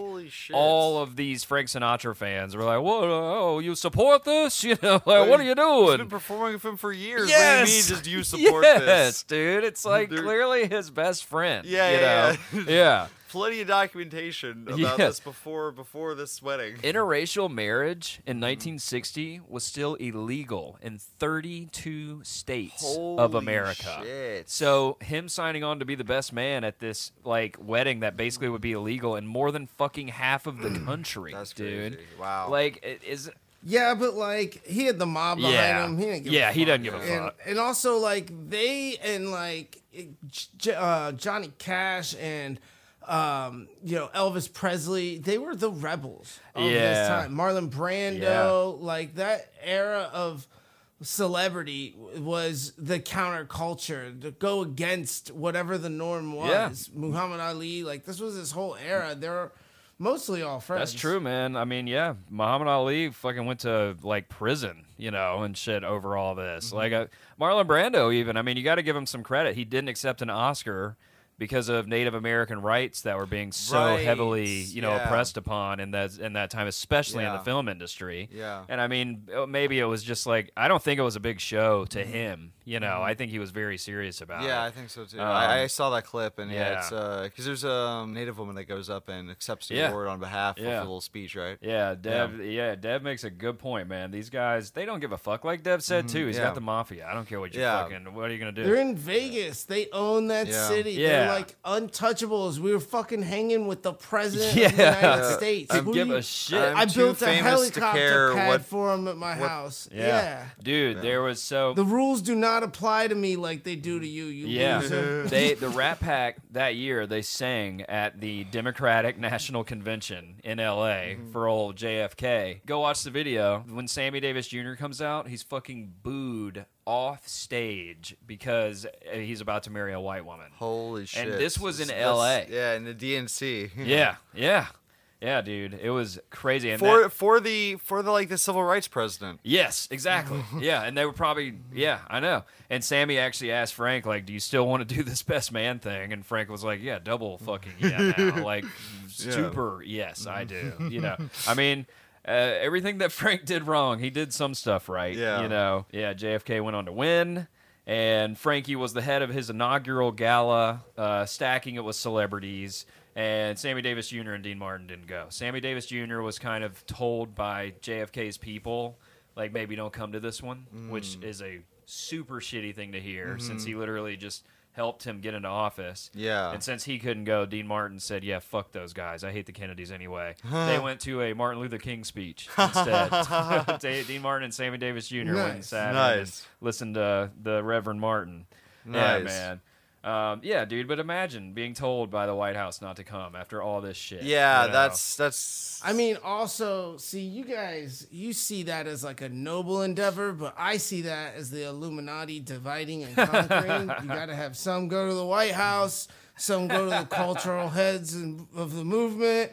all of these Frank Sinatra fans were like, "What? Oh, you support this? You know, like, what are you He's doing?" been performing with him for years. Yes. What do you mean? Just you support yes, this? dude. It's like They're- clearly his best friend. Yeah, you yeah, know? yeah. Plenty of documentation about Yeah. this before before this wedding. Interracial marriage in 1960 was still illegal in 32 states of Holy America. shit. So him signing on to be the best man at this like wedding that basically would be illegal in more than fucking half of the country, That's dude. crazy. Wow. Like it is yeah, but like he had the mob behind Yeah. him. He didn't give Yeah, a he fuck. doesn't give a and, fuck. And also like they and like uh, Johnny Cash and. Um, you know Elvis Presley, they were the rebels of Yeah. this time. Marlon Brando, like that era of celebrity was the counterculture to go against whatever the norm Yeah. was. Muhammad Ali, like this was this whole era. They're mostly all friends. That's true, man. I mean, yeah, Muhammad Ali fucking went to like prison, you know, and shit over all this. Mm-hmm. Like uh, Marlon Brando, even. I mean, you got to give him some credit. He didn't accept an Oscar because of Native American rights that were being so Right, heavily, you know, yeah. oppressed upon in that in that time, especially in the film industry. Yeah. And I mean, uh, maybe it was just like I don't think it was a big show to him. You know, I think he was very serious about Mm-hmm. Yeah, I think so too. Um, I, I saw that clip, and yeah, yeah. it's because there's a um, native woman that goes up and accepts the Yeah. award on behalf Yeah. of a little speech, right? Yeah, Dev. Yeah. Dev makes a good point, man. These guys, they don't give a fuck. Like Dev said too, He's Mm-hmm. yeah. got the mafia. I don't care what you Yeah. fucking. What are you gonna do? They're in Vegas. They own that Yeah. city. Yeah. They're like untouchables. We were fucking hanging with the president of the Yeah. United States. I Who give do a shit. I'm I too built a famous to helicopter care pad what- for him at my house. Yeah. Yeah. Dude, there was so The rules do not apply to me like they do to you. You yeah. loser. they the Rat Pack that year they sang at the Democratic National Convention in L.A. Mm-hmm. for old JFK. Go watch the video. When Sammy Davis Jr. comes out, he's fucking booed off stage because uh, he's about to marry a white woman. Holy shit! And this was in That's- LA. Yeah, in the DNC. Yeah, yeah, yeah, dude. It was crazy. And for that- for the for the like the civil rights president. Yes, exactly. yeah, and they were probably yeah, I know. And Sammy actually asked Frank like, "Do you still want to do this best man thing?" And Frank was like, "Yeah, double fucking yeah now. Like super yes, I do." You know. I mean, uh, everything that Frank did wrong, he did some stuff right, Yeah. you know. Yeah, JFK went on to win. And Frankie was the head of his inaugural gala, uh, stacking it with celebrities. And Sammy Davis Jr. and Dean Martin didn't go. Sammy Davis Jr. was kind of told by JFK's people, like, maybe don't come to this one, mm. which is a super shitty thing to hear mm-hmm. since he literally just helped him get into office. Yeah. And since he couldn't go, Dean Martin said, yeah, fuck those guys. I hate the Kennedys anyway. they went to a Martin Luther King speech instead. Dean Martin and Sammy Davis Jr. went and Nice. sat and Nice. listened to the Reverend Martin. Yeah, Nice. man. Um, yeah, dude. But imagine being told by the White House not to come after all this shit. Yeah, you know? that's that's. I mean, also, see, you guys, you see that as like a noble endeavor, but I see that as the Illuminati dividing and conquering. you got to have some go to the White House, some go to the cultural heads and, of the movement.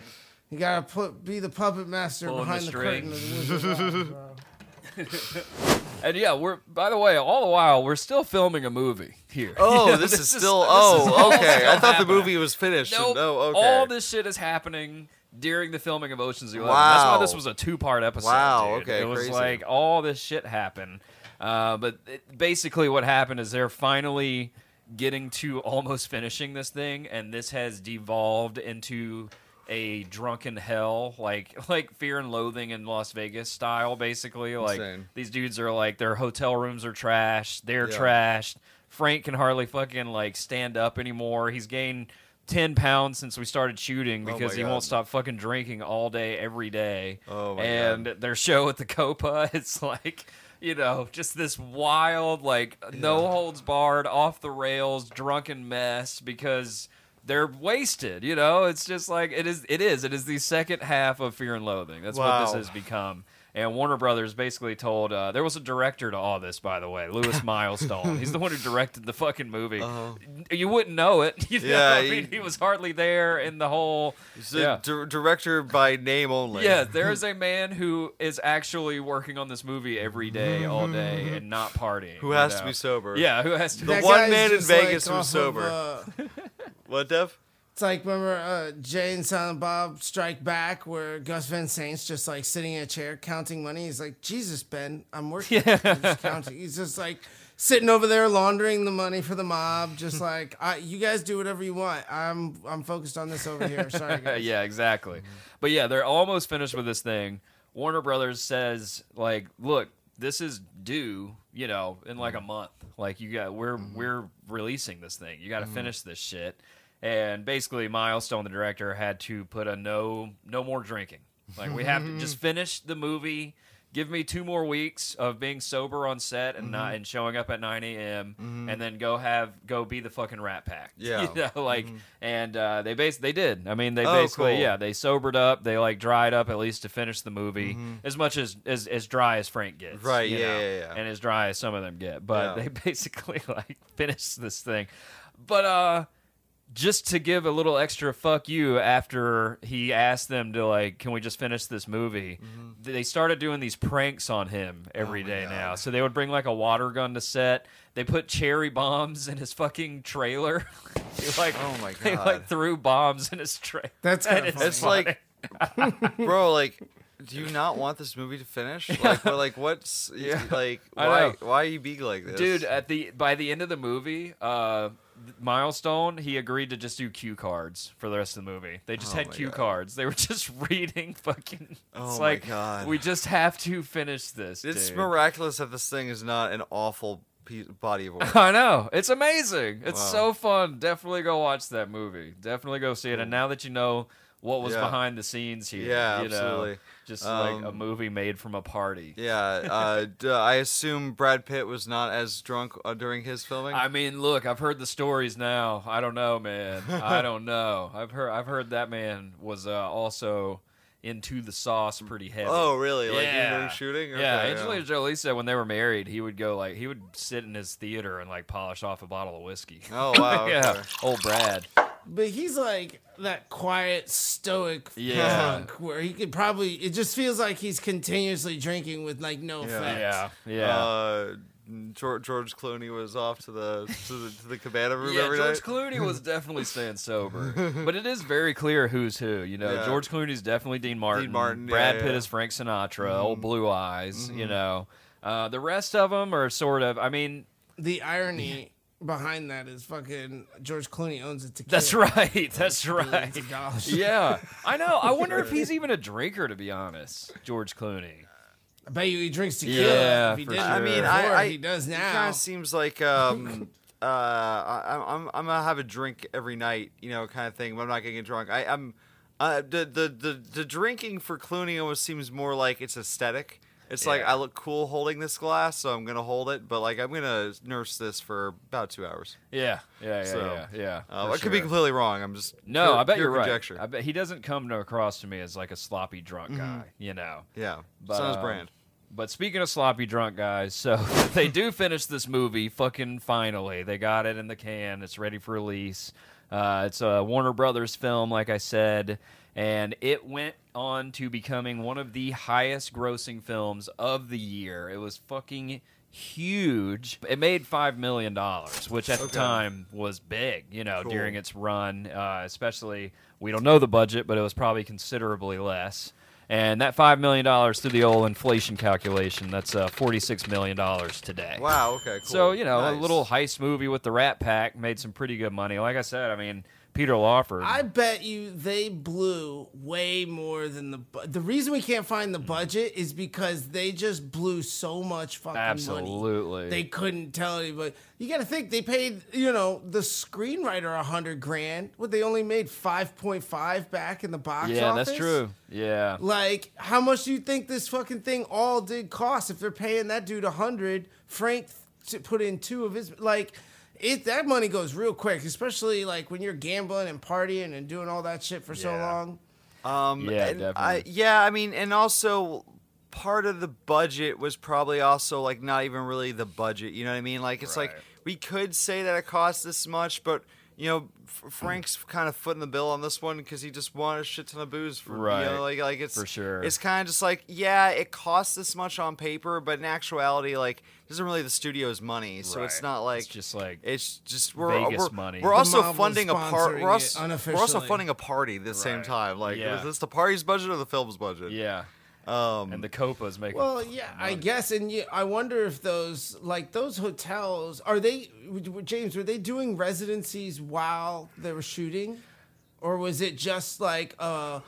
You got to put be the puppet master Pulling behind the, curtain of the Wizard of Oz, bro. And yeah, we're by the way, all the while we're still filming a movie here. Oh, You know, this, is is- still. this oh, all okay. I still thought the movie was finished. Nope. No, okay. All this shit is happening during the filming of Ocean's Eleven. Wow. That's why this was a two-part episode. Wow, dude. okay, It was crazy. like all this shit happened. Uh, but it, basically, what happened is they're finally getting to almost finishing this thing, and this has devolved into a drunken hell, like like Fear and Loathing in Las Vegas style. Basically, like Insane. these dudes are like their hotel rooms are trashed. They're Yeah. trashed. Frank can hardly fucking like stand up anymore. He's gained ten pounds since we started shooting Oh because my he God. won't stop fucking drinking all day, every day. Oh my and their show at the Copa, it's like you know, just this wild, like no holds barred, off the rails, drunken mess because they're wasted. You know, it's just like it is. It is. It is the second half of Fear and Loathing. That's what this has become. And Warner Brothers basically told uh, there was a director to all this, by the way, Lewis Milestone. He's the one who directed the fucking movie. You wouldn't know it. You know? Uh-huh. Yeah, I mean, he- he was hardly there in the whole. He's a yeah. dir- director by name only. Yeah, there is a man who is actually working on this movie every day, all day, and not partying. Who you has to be sober. Yeah, who has to? The one man in just, Vegas like, who's sober. Of, uh, What, Dev? It's like remember uh, Jay and Silent Bob Strike Back, where Gus Van Sant's just like sitting in a chair counting money. He's like, Jesus, Ben, I'm working. Yeah. I'm just counting. He's just like sitting over there laundering the money for the mob. Just like, I, you guys do whatever you want. I'm I'm focused on this over here. Sorry, guys. yeah, exactly. Mm-hmm. But yeah, they're almost finished with this thing. Warner Brothers says, like, look, this is due, you know, in like a mm-hmm. month. Like, you got we're mm-hmm. we're releasing this thing. You got to finish this shit. And basically, Milestone, the director, had to put a no no more drinking. Like, we have to just finish the movie. Give me two more weeks of being sober on set and not and showing up at 9 a.m. and then go have go be the fucking Rat Pack. Yeah. you know, like and uh, they bas- they did. I mean, they Oh, basically cool. yeah they sobered up. They like dried up at least to finish the movie as much as, as as dry as Frank gets. Mm-hmm. Right, you yeah, know, yeah, yeah. and as dry as some of them get. But Yeah. they basically like finished this thing. But uh just to give a little extra fuck you after he asked them to like can we just finish this movie Mm-hmm. they started doing these pranks on him every Oh day now so they would bring like a water gun to set they put cherry bombs in his fucking trailer They, like Oh my god they God. like threw bombs in his trailer That's And kinda it's funny. It's funny. like, bro, like, do you not want this movie to finish? Like, what, like, what's like, why, why are you being like this, dude at the by the end of the movie uh milestone he agreed to just do cue cards for the rest of the movie they just Oh had cue God. cards they were just reading fucking it's Oh my like God. we just have to finish this It's dude. miraculous that this thing is not an awful piece, body of work. I know. It's amazing. It's Wow. so fun. Definitely go watch that movie. Definitely go see it. And now that you know what was Yeah. behind the scenes here, Yeah, you know, just like a Um, movie made from a party. yeah, uh, d- I assume Brad Pitt was not as drunk uh, during his filming. I mean, look, I've heard the stories now. I don't know, man. I don't know. I've heard I've heard that man was uh, also into the sauce pretty heavy. oh, really? Like yeah. during shooting? yeah, Okay, Angelina Jolie said when they were married, he would go like he would sit in his theater and like polish off a bottle of whiskey. Oh wow. yeah, okay. old Brad. But he's like that quiet, stoic Yeah. drunk where he could probably. It just feels like he's continuously drinking with like no effect. Yeah, yeah. Uh, George, George Clooney was off to the to the, to the cabana room Yeah, every George night. Clooney was definitely staying sober, but it is very clear who's who. You know, Yeah. George Clooney's definitely Dean Martin. Martin, Brad yeah, Pitt yeah. is Frank Sinatra. Old Blue Eyes. You know, uh, the rest of them are sort of. I mean, The irony behind that is fucking George Clooney owns it to that's right. That's right. Billions of dollars. Yeah, I know. I wonder if he's even a drinker. To be honest, George Clooney. I bet you he drinks tequila. Yeah, if he for didn't sure. I mean, I, I he does It now. kind of seems like um, uh, I, I'm I'm gonna have a drink every night, you know, kind of thing. But I'm not gonna get drunk. I, I'm uh, the, the the the drinking for Clooney almost seems more like it's aesthetic. It's like I look cool holding this glass, so I'm gonna hold it. But like I'm gonna nurse this for about two hours. Yeah, yeah, yeah, So, yeah. yeah Uh, I could be completely wrong. I'm just No, pure- I bet you're conjecture. right. I bet he doesn't come across to me as like a sloppy drunk guy, you know. Yeah, But, it's um, brand. But speaking of sloppy drunk guys, so they do finish this movie fucking finally. They got it in the can. It's ready for release. Uh, it's a Warner Brothers film, like I said, and it went on to becoming one of the highest grossing films of the year. It was fucking huge. It made five million dollars, which at the time was big, you know, Cool. during its run. Uh, especially, we don't know the budget, but it was probably considerably less. And that five million dollars through the old inflation calculation, that's uh, forty-six million dollars today. Wow. Okay. Cool. So you know, a little heist movie with the Rat Pack made some pretty good money. Like I said, I mean, Peter Lawford. I bet you they blew way more than the. Bu- the reason we can't find the budget is because they just blew so much fucking money. Absolutely. They couldn't tell anybody. You got to think they paid, you know, the screenwriter a hundred grand. What they only made five point five back in the box yeah, office. that's true. Yeah. Like, how much do you think this fucking thing all did cost? If they're paying that dude a hundred, Frank to put in two of his like. It that money goes real quick, especially like when you're gambling and partying and doing all that shit for so Yeah. long. Um, Yeah, and I, definitely. yeah, I mean, and also part of the budget was probably also like not even really the budget. You know what I mean? Like it's like Right. we could say that it cost this much, but you know, F- Frank's kind of footing the bill on this one because he just wanted a shit ton of booze for Right. You know, like like it's For sure. It's kind of just like yeah, it costs this much on paper, but in actuality, like this isn't really the studio's money, so it's not like It's just like it's just we're Vegas we're, money. We're The also mob funding a part. We're also, we're also funding a party at the same time. Like, Yeah. is this the party's budget or the film's budget? yeah. Um, And the Copas make Well, yeah, I guess, and you, I wonder if those like those hotels are they, James? Were they doing residencies while they were shooting, or was it just like, uh,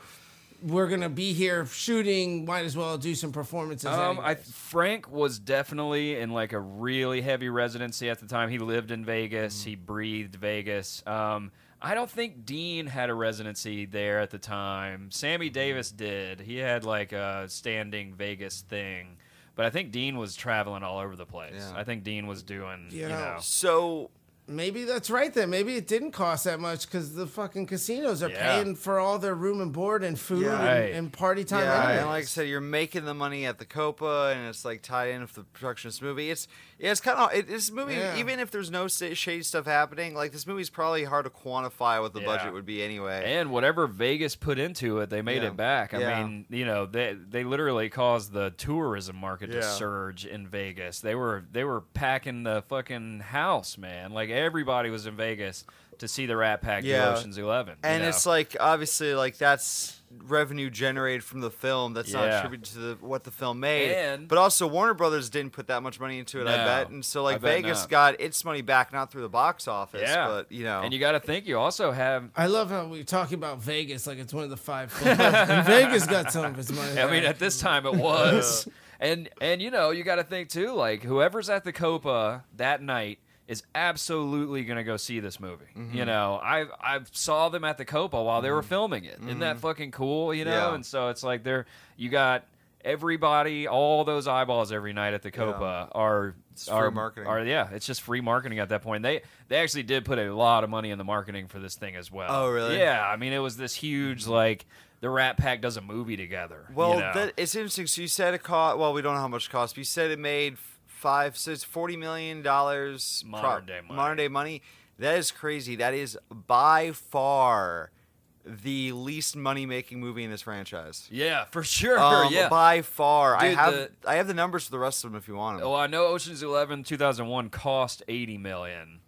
we're gonna be here shooting? Might as well do some performances. Um, I? Frank was definitely in like a really heavy residency at the time. He lived in Vegas. He breathed Vegas. Um, I don't think Dean had a residency there at the time. Sammy mm-hmm. Davis did. He had like a standing Vegas thing, but I think Dean was traveling all over the place. Yeah. I think Dean was doing, you You know, know, so Maybe that's right then. Maybe it didn't cost that much because the fucking casinos are Yeah. paying for all their room and board and food Yeah. and, Right. and party time. yeah, and like I said, you're making the money at the Copa, and it's like tied in with the production of this movie. It's yeah, it's kind of it, this movie. Yeah. Even if there's no shady stuff happening, like this movie's probably hard to quantify what the Yeah. budget would be anyway. And whatever Vegas put into it, they made Yeah. it back. I Yeah. mean, you know, they they literally caused the tourism market to surge in Vegas. They were they were packing the fucking house, man. Like everybody was in Vegas to see the Rat Pack do Yeah. Ocean's Eleven. you and know? it's like obviously like that's revenue generated from the film that's not attributed to the, what the film made And- but also warner brothers didn't put that much money into it i bet and so like bet vegas not. got its money back not through the box office yeah, but you know and you got to think you also have. I love how we talk about Vegas like it's one of the five. and Vegas got some of its money. I mean, at this time it was, and and you know you got to think too. Like whoever's at the Copa that night is absolutely gonna go see this movie. Mm-hmm. You know, I I saw them at the Copa while they were filming it. Isn't that fucking cool? You know, Mm-hmm. Yeah. and so it's like they're you got everybody, all those eyeballs every night at the Copa are. free are, marketing. Are, yeah, it's just free marketing at that point. They they actually did put a lot of money in the marketing for this thing as well. Oh, really? Yeah, I mean it was this huge like the Rat Pack does a movie together. you well know? that, it's interesting so you said it cost well we don't know how much it cost but you said it made five so it's 40 million dollars Modern day money. modern day money that is crazy that is by far the least money making movie in this franchise Yeah, for sure. Um, yeah. by far. I have the- I have the numbers for the rest of them if you want them. Well, I know Ocean's Eleven 2001 cost 80 million.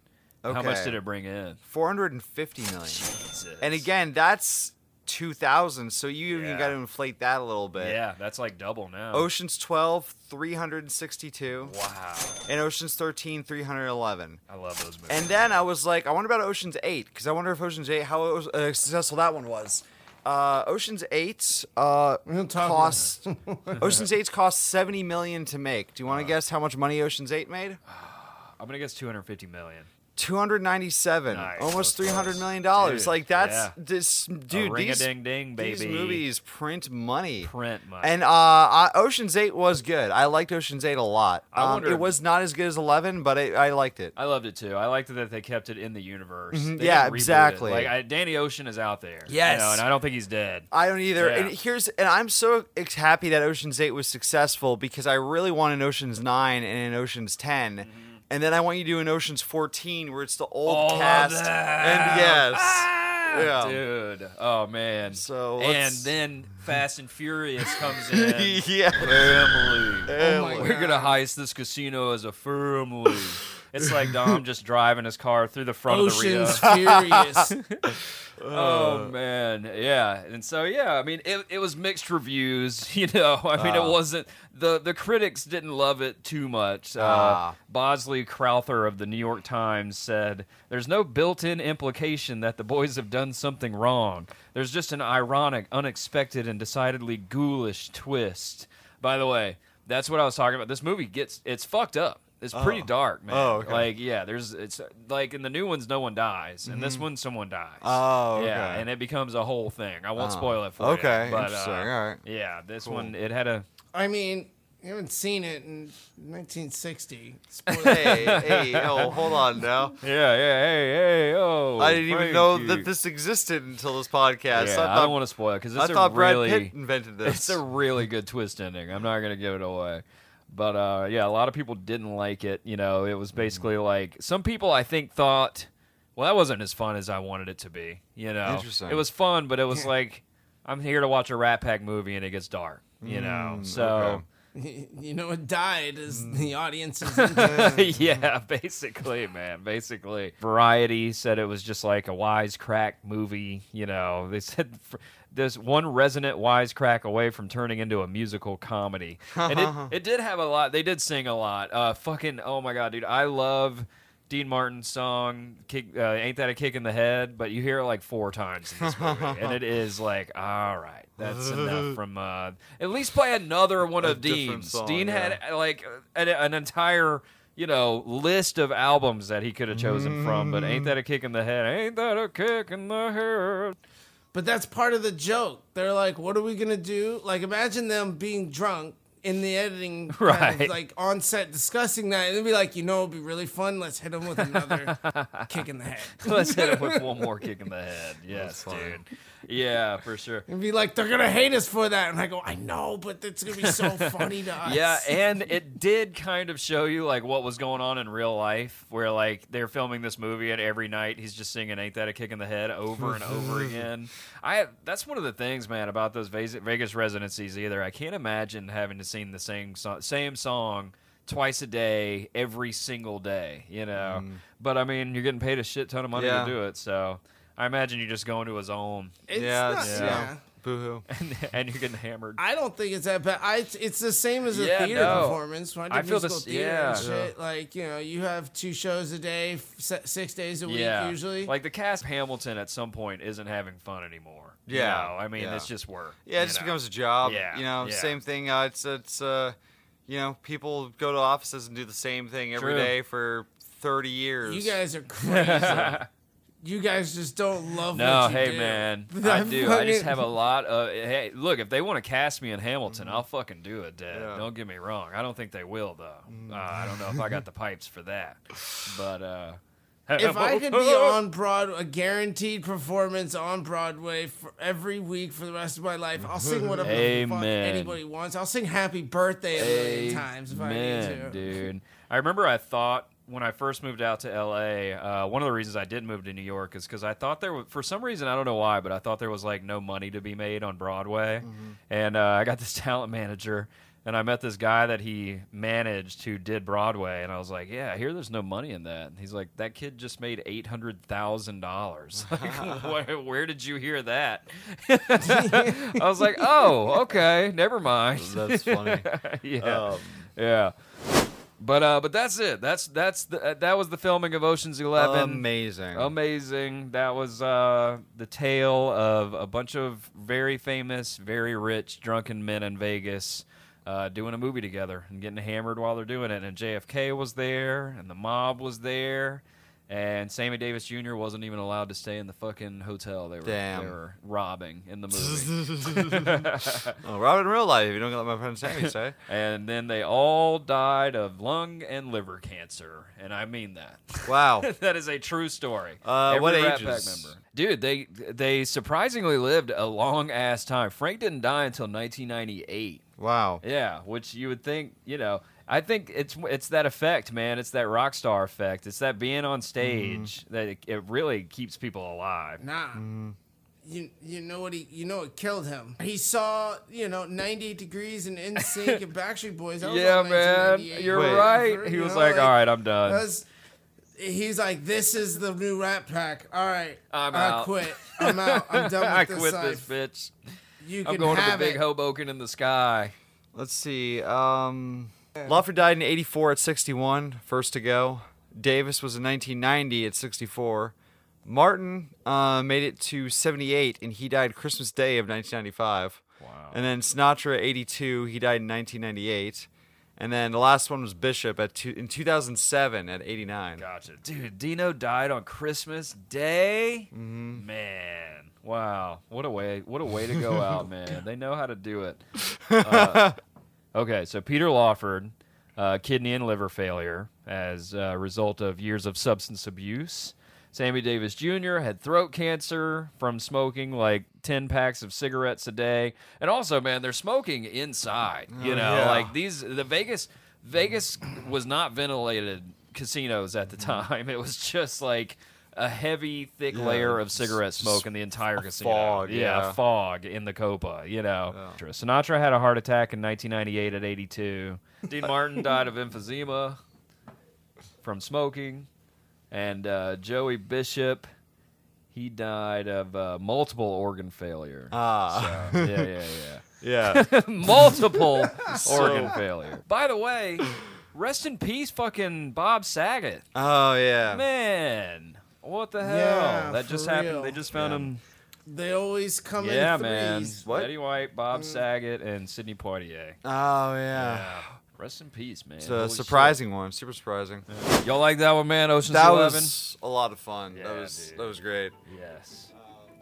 Okay. How much did it bring in? Four hundred and fifty million. Jesus. And again, that's two thousand. So you even Yeah. got to inflate that a little bit. yeah, that's like double now. Ocean's 12, 362. Wow, And Ocean's 13, 311. I love those movies. And then I was like, I wonder about Ocean's 8 because I wonder if Ocean's 8 how it was, uh, successful that one was. Uh, Ocean's 8 uh, don't cost Ocean's 8 cost 70 million to make. Do you want to guess how much money Ocean's 8 made? I'm gonna guess 250 million. 297 Nice. almost That's 300 dollars Dude, like that's yeah. this dude these, ding ding these movies print money Print money. and uh I, oceans 8 was good i liked oceans 8 a lot I um, wonder- it was not as good as 11 but it, i liked it I loved it too. I liked it that they kept it in the universe. Mhm, yeah, didn't it. exactly. Like I, Danny Ocean is out there. you Yes. know, and I don't think he's dead. I don't either. Yeah. And here's and I'm so happy that Ocean's 8 was successful because I really want an Ocean's 9 and an Ocean's 10. And then I want you to do an Ocean's 14 where it's the old. All of cast. And yes. Ah, Yeah. dude. Oh man. So and let's- then Fast and Furious comes in. yeah. Family. Oh my We're gonna heist this casino as a family. It's like Dom just driving his car through the front Ocean's of the Rio. Furious. Oh man, yeah, and so yeah, I mean, it, it was mixed reviews. You know, I mean, it wasn't the the critics didn't love it too much. Uh, Ah. Bosley Crowther of the New York Times said, "There's no built-in implication that the boys have done something wrong. There's just an ironic, unexpected, and decidedly ghoulish twist." By the way, that's what I was talking about. This movie gets it's fucked up. It's pretty Oh. dark, man. Oh, okay. Like, yeah, there's it's like in the new ones, no one dies, and this one, someone dies. Mm-hmm. Oh, Yeah, and it becomes a whole thing. I won't Oh, spoil it for okay, you. Okay, interesting, uh, all right. Yeah, this Cool. one it had a. I mean, you haven't seen it in 1960. Spoiler. hey, hey, oh, hold on now. Yeah, yeah, hey, hey, oh. I didn't even know you. that this existed until this podcast. Yeah, I I, don't want to spoil it because I it's a thought Brad really, Pitt invented this. it's a really good twist ending. I'm not gonna give it away. But uh, yeah, a lot of people didn't like it. You know, it was basically Mm. like some people I think thought, well, that wasn't as fun as I wanted it to be. You know, Interesting. it was fun, but it was like I'm here to watch a Rat Pack movie and it gets dark. You know, Mm, so. okay. you know it died is Mm. the audience yeah, basically, man. Basically, Variety said it was just like a wisecrack movie. You know, they said there's one resonant wisecrack away from turning into a musical comedy, and it it did have a lot. They did sing a lot. Uh, fucking oh my god, dude, I love. Dean Martin's song kick, uh, "Ain't That a Kick in the Head," but you hear it like four times in this movie, and it is like, all right, that's enough from. Uh, at least play another one A of Dean's. song, Dean yeah. had like an, an entire you know list of albums that he could have chosen from but ain't that a kick in the head ain't that a kick in the head But that's part of the joke. They're like, what are we gonna do? Like, imagine them being drunk in the editing, kind of, Right. like on set discussing that, and they'd be like, you know, it'd be really fun. Let's hit them with another kick in the head. let's hit him with one more kick in the head yes dude yeah for sure And be like, they're gonna hate us for that, and I go, I know, but it's gonna be so funny to us. Yeah, and it did kind of show you like what was going on in real life, where like they're filming this movie, and every night he's just singing "Ain't That a Kick in the Head" over and over again. I that's one of the things, man, about those Vegas, residencies. Either I can't imagine having to sing the same so- same song twice a day, every single day. You know, mm. but I mean, you're getting paid a shit ton of money Yeah. to do it, so. I imagine you just go into a zone it's yeah, not, yeah. yeah. Boo hoo. and, and you're getting hammered. I don't think it's that bad. I it's the same as a Yeah, theater no. performance. When I, I did feel musical this- theater yeah. and shit. Like you know, you have two shows a day, f- six days a week usually. Like the cast of Hamilton at some point isn't having fun anymore. You Yeah, know? I mean yeah. it's just work. Yeah, it just know? becomes a job. Yeah, You know, yeah. same thing. Uh, it's it's uh, you know, people go to offices and do the same thing every True. day for thirty years. you guys are crazy. you guys just don't love No, hey do. man, I do. I just have a lot of. Hey, look, if they want to cast me in Hamilton, Mm-hmm. I'll fucking do it, Dad. Yeah. Don't get me wrong. I don't think they will though. Uh, I don't know if I got the pipes for that, but uh, If I could be on Broadway, a guaranteed performance on Broadway for every week for the rest of my life, I'll sing whatever anybody wants. I'll sing Happy Birthday a million times if I need to. dude. I remember I thought when I first moved out to LA, uh, one of the reasons I did move to New York is because I thought there was, for some reason, I don't know why, but I thought there was like no money to be made on Broadway. Mm-hmm. And uh, I got this talent manager. And I met this guy that he managed who did Broadway, and I was like, "Yeah, I hear there's no money in that." And he's like, "That kid just made eight hundred thousand dollars. Like, where, where did you hear that?" I was like, "Oh, okay, never mind." That's funny. yeah, Um, yeah. But uh, but that's it. That's that's the, uh, that was the filming of Ocean's Eleven. Amazing. Amazing. That was uh, the tale of a bunch of very famous, very rich, drunken men in Vegas uh, doing a movie together and getting hammered while they're doing it. And JFK was there, and the mob was there, And Sammy Davis Jr. wasn't even allowed to stay in the fucking hotel they were Damn. they were robbing in the movie. Oh, Robin in real life. if You don't let my friend Sammy say. and then they all died of lung and liver cancer, and I mean that. Wow. that is a true story. Uh, Every what Rat Pack ages? member. Dude, they they surprisingly lived a long ass time. Frank didn't die until 1998. Wow. Yeah, which you would think, you know, I think it's it's that effect, man. It's that rock star effect. It's that being on stage that it, it really keeps people alive. Nah. Mm-hmm. You you know what he you know what killed him? He saw you know 98 degrees and NSYNC and Backstreet Boys. That was Yeah, all man, you're Wait. right. He You was know, like, "All right, I'm done." was- he's like, this is the new Rat Pack. All right, I'm I out. quit. I'm out. I'm done with I this. quit life. this bitch. You I'm can going to the have big it. Hoboken in the sky. Let's see. Um, Lawford died in 84 at 61, first to go. Davis was in 1990 at 64. Martin uh, made it to 78, and he died Christmas Day of 1995. Wow. And then Sinatra, 82, he died in 1998. And then the last one was Bishop at two, in 2007 at 89. Gotcha, dude. Dino died on Christmas Day. Mm-hmm. Man, wow, what a way! What a way to go out, man. They know how to do it. Uh, okay, so Peter Lawford, uh, kidney and liver failure as a result of years of substance abuse. Sammy Davis Jr. had throat cancer from smoking like 10 packs of cigarettes a day. And also, man, they're smoking inside. You know, yeah. like these, the Vegas, Vegas was not ventilated casinos at the time. It was just like a heavy, thick layer of cigarette smoke in the entire casino. fog, yeah. fog in the Copa, you know. Sinatra had a heart attack in 1998 at 82. Dean Martin died of emphysema from smoking. And uh, Joey Bishop, he died of uh, multiple organ failure. Ah. So, yeah, yeah, Yeah. yeah. multiple organ failure. By the way, rest in peace, fucking Bob Saget. oh, yeah. Man, what the hell? Yeah, that for just happened. They just found Yeah. him. They always come Yeah, in man. threes. What? Betty White, Bob mm. Saget, and Sidney Poitier. Oh, yeah. Yeah. Rest in peace, man. It's Holy a shit. surprising one. Super surprising. Y'all like that one, man? Ocean's That Eleven. was a lot of fun. that was dude. that was great. Yes.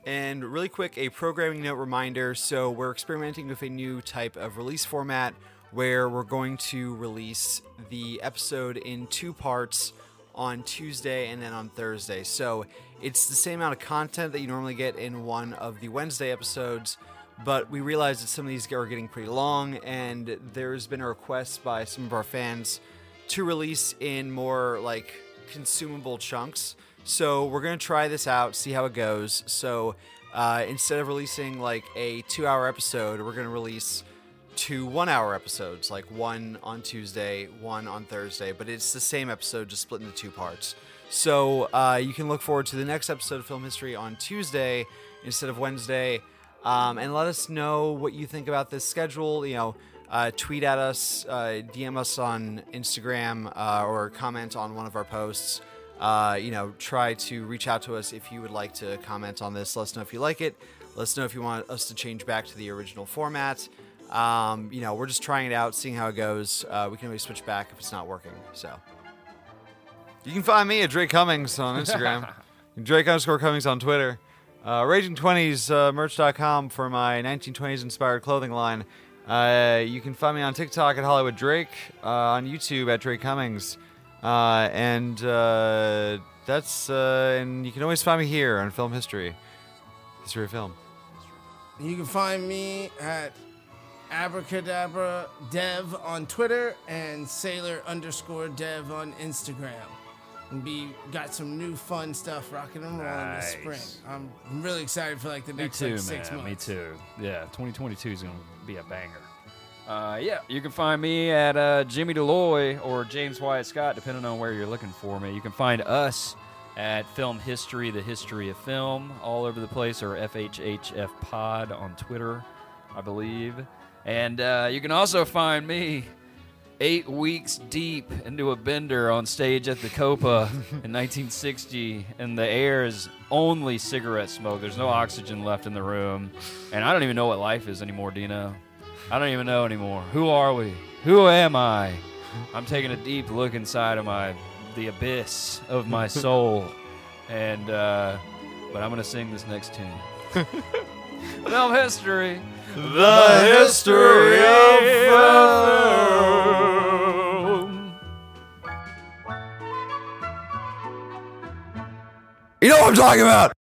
And really quick, a programming note reminder. So, we're experimenting with a new type of release format where we're going to release the episode in two parts on Tuesday and then on Thursday. So, it's the same amount of content that you normally get in one of the Wednesday episodes, but we realized that some of these are getting pretty long, and there's been a request by some of our fans to release in more like consumable chunks. So we're gonna try this out, see how it goes. So uh, instead of releasing like a two-hour episode, we're gonna release two one-hour episodes, like one on Tuesday, one on Thursday. But it's the same episode, just split into two parts. So uh, you can look forward to the next episode of Film History on Tuesday instead of Wednesday, um, and let us know what you think about this schedule. You know. Uh, tweet at us, uh, DM us on Instagram, uh, or comment on one of our posts uh, you know, try to reach out to us if you would like to comment on this. Let us know if you like it. Let us know if you want us to change back to the original format. Um, you know, we're just trying it out, seeing how it goes. Uh, we can always switch back if it's not working. So, you can find me at Drake Cummings on Instagram, Drake underscore Cummings on Twitter, uh, Raging20s uh, merch.com for my 1920s inspired clothing line. Uh, you can find me on TikTok at Hollywood Drake, uh, on YouTube at Drake Cummings. Uh, and uh, that's uh, and you can always find me here on Film History, History of Film. You can find me at abracadabra dev on Twitter and sailor underscore dev on Instagram. And be got some new fun stuff rocking and rolling this spring. Nice. I'm really excited for like the Me next too, like, six man. Me too. Yeah, 2022 is gonna be a banger. Uh, yeah, you can find me at uh, Jimmy Deloy or James Wyatt Scott, depending on where you're looking for me. You can find us at Film History, the history of film, all over the place, or FHHF Pod on Twitter, I believe. And uh, you can also find me eight weeks deep into a bender on stage at the Copa in 1960, and the air is only cigarette smoke. There's no oxygen left in the room, and I don't even know what life is anymore, Dino. I don't even know anymore. Who are we? Who am I? I'm taking a deep look inside of my the abyss of my soul, and uh, but I'm gonna sing this next tune. Film history. The history of film. You know what I'm talking about.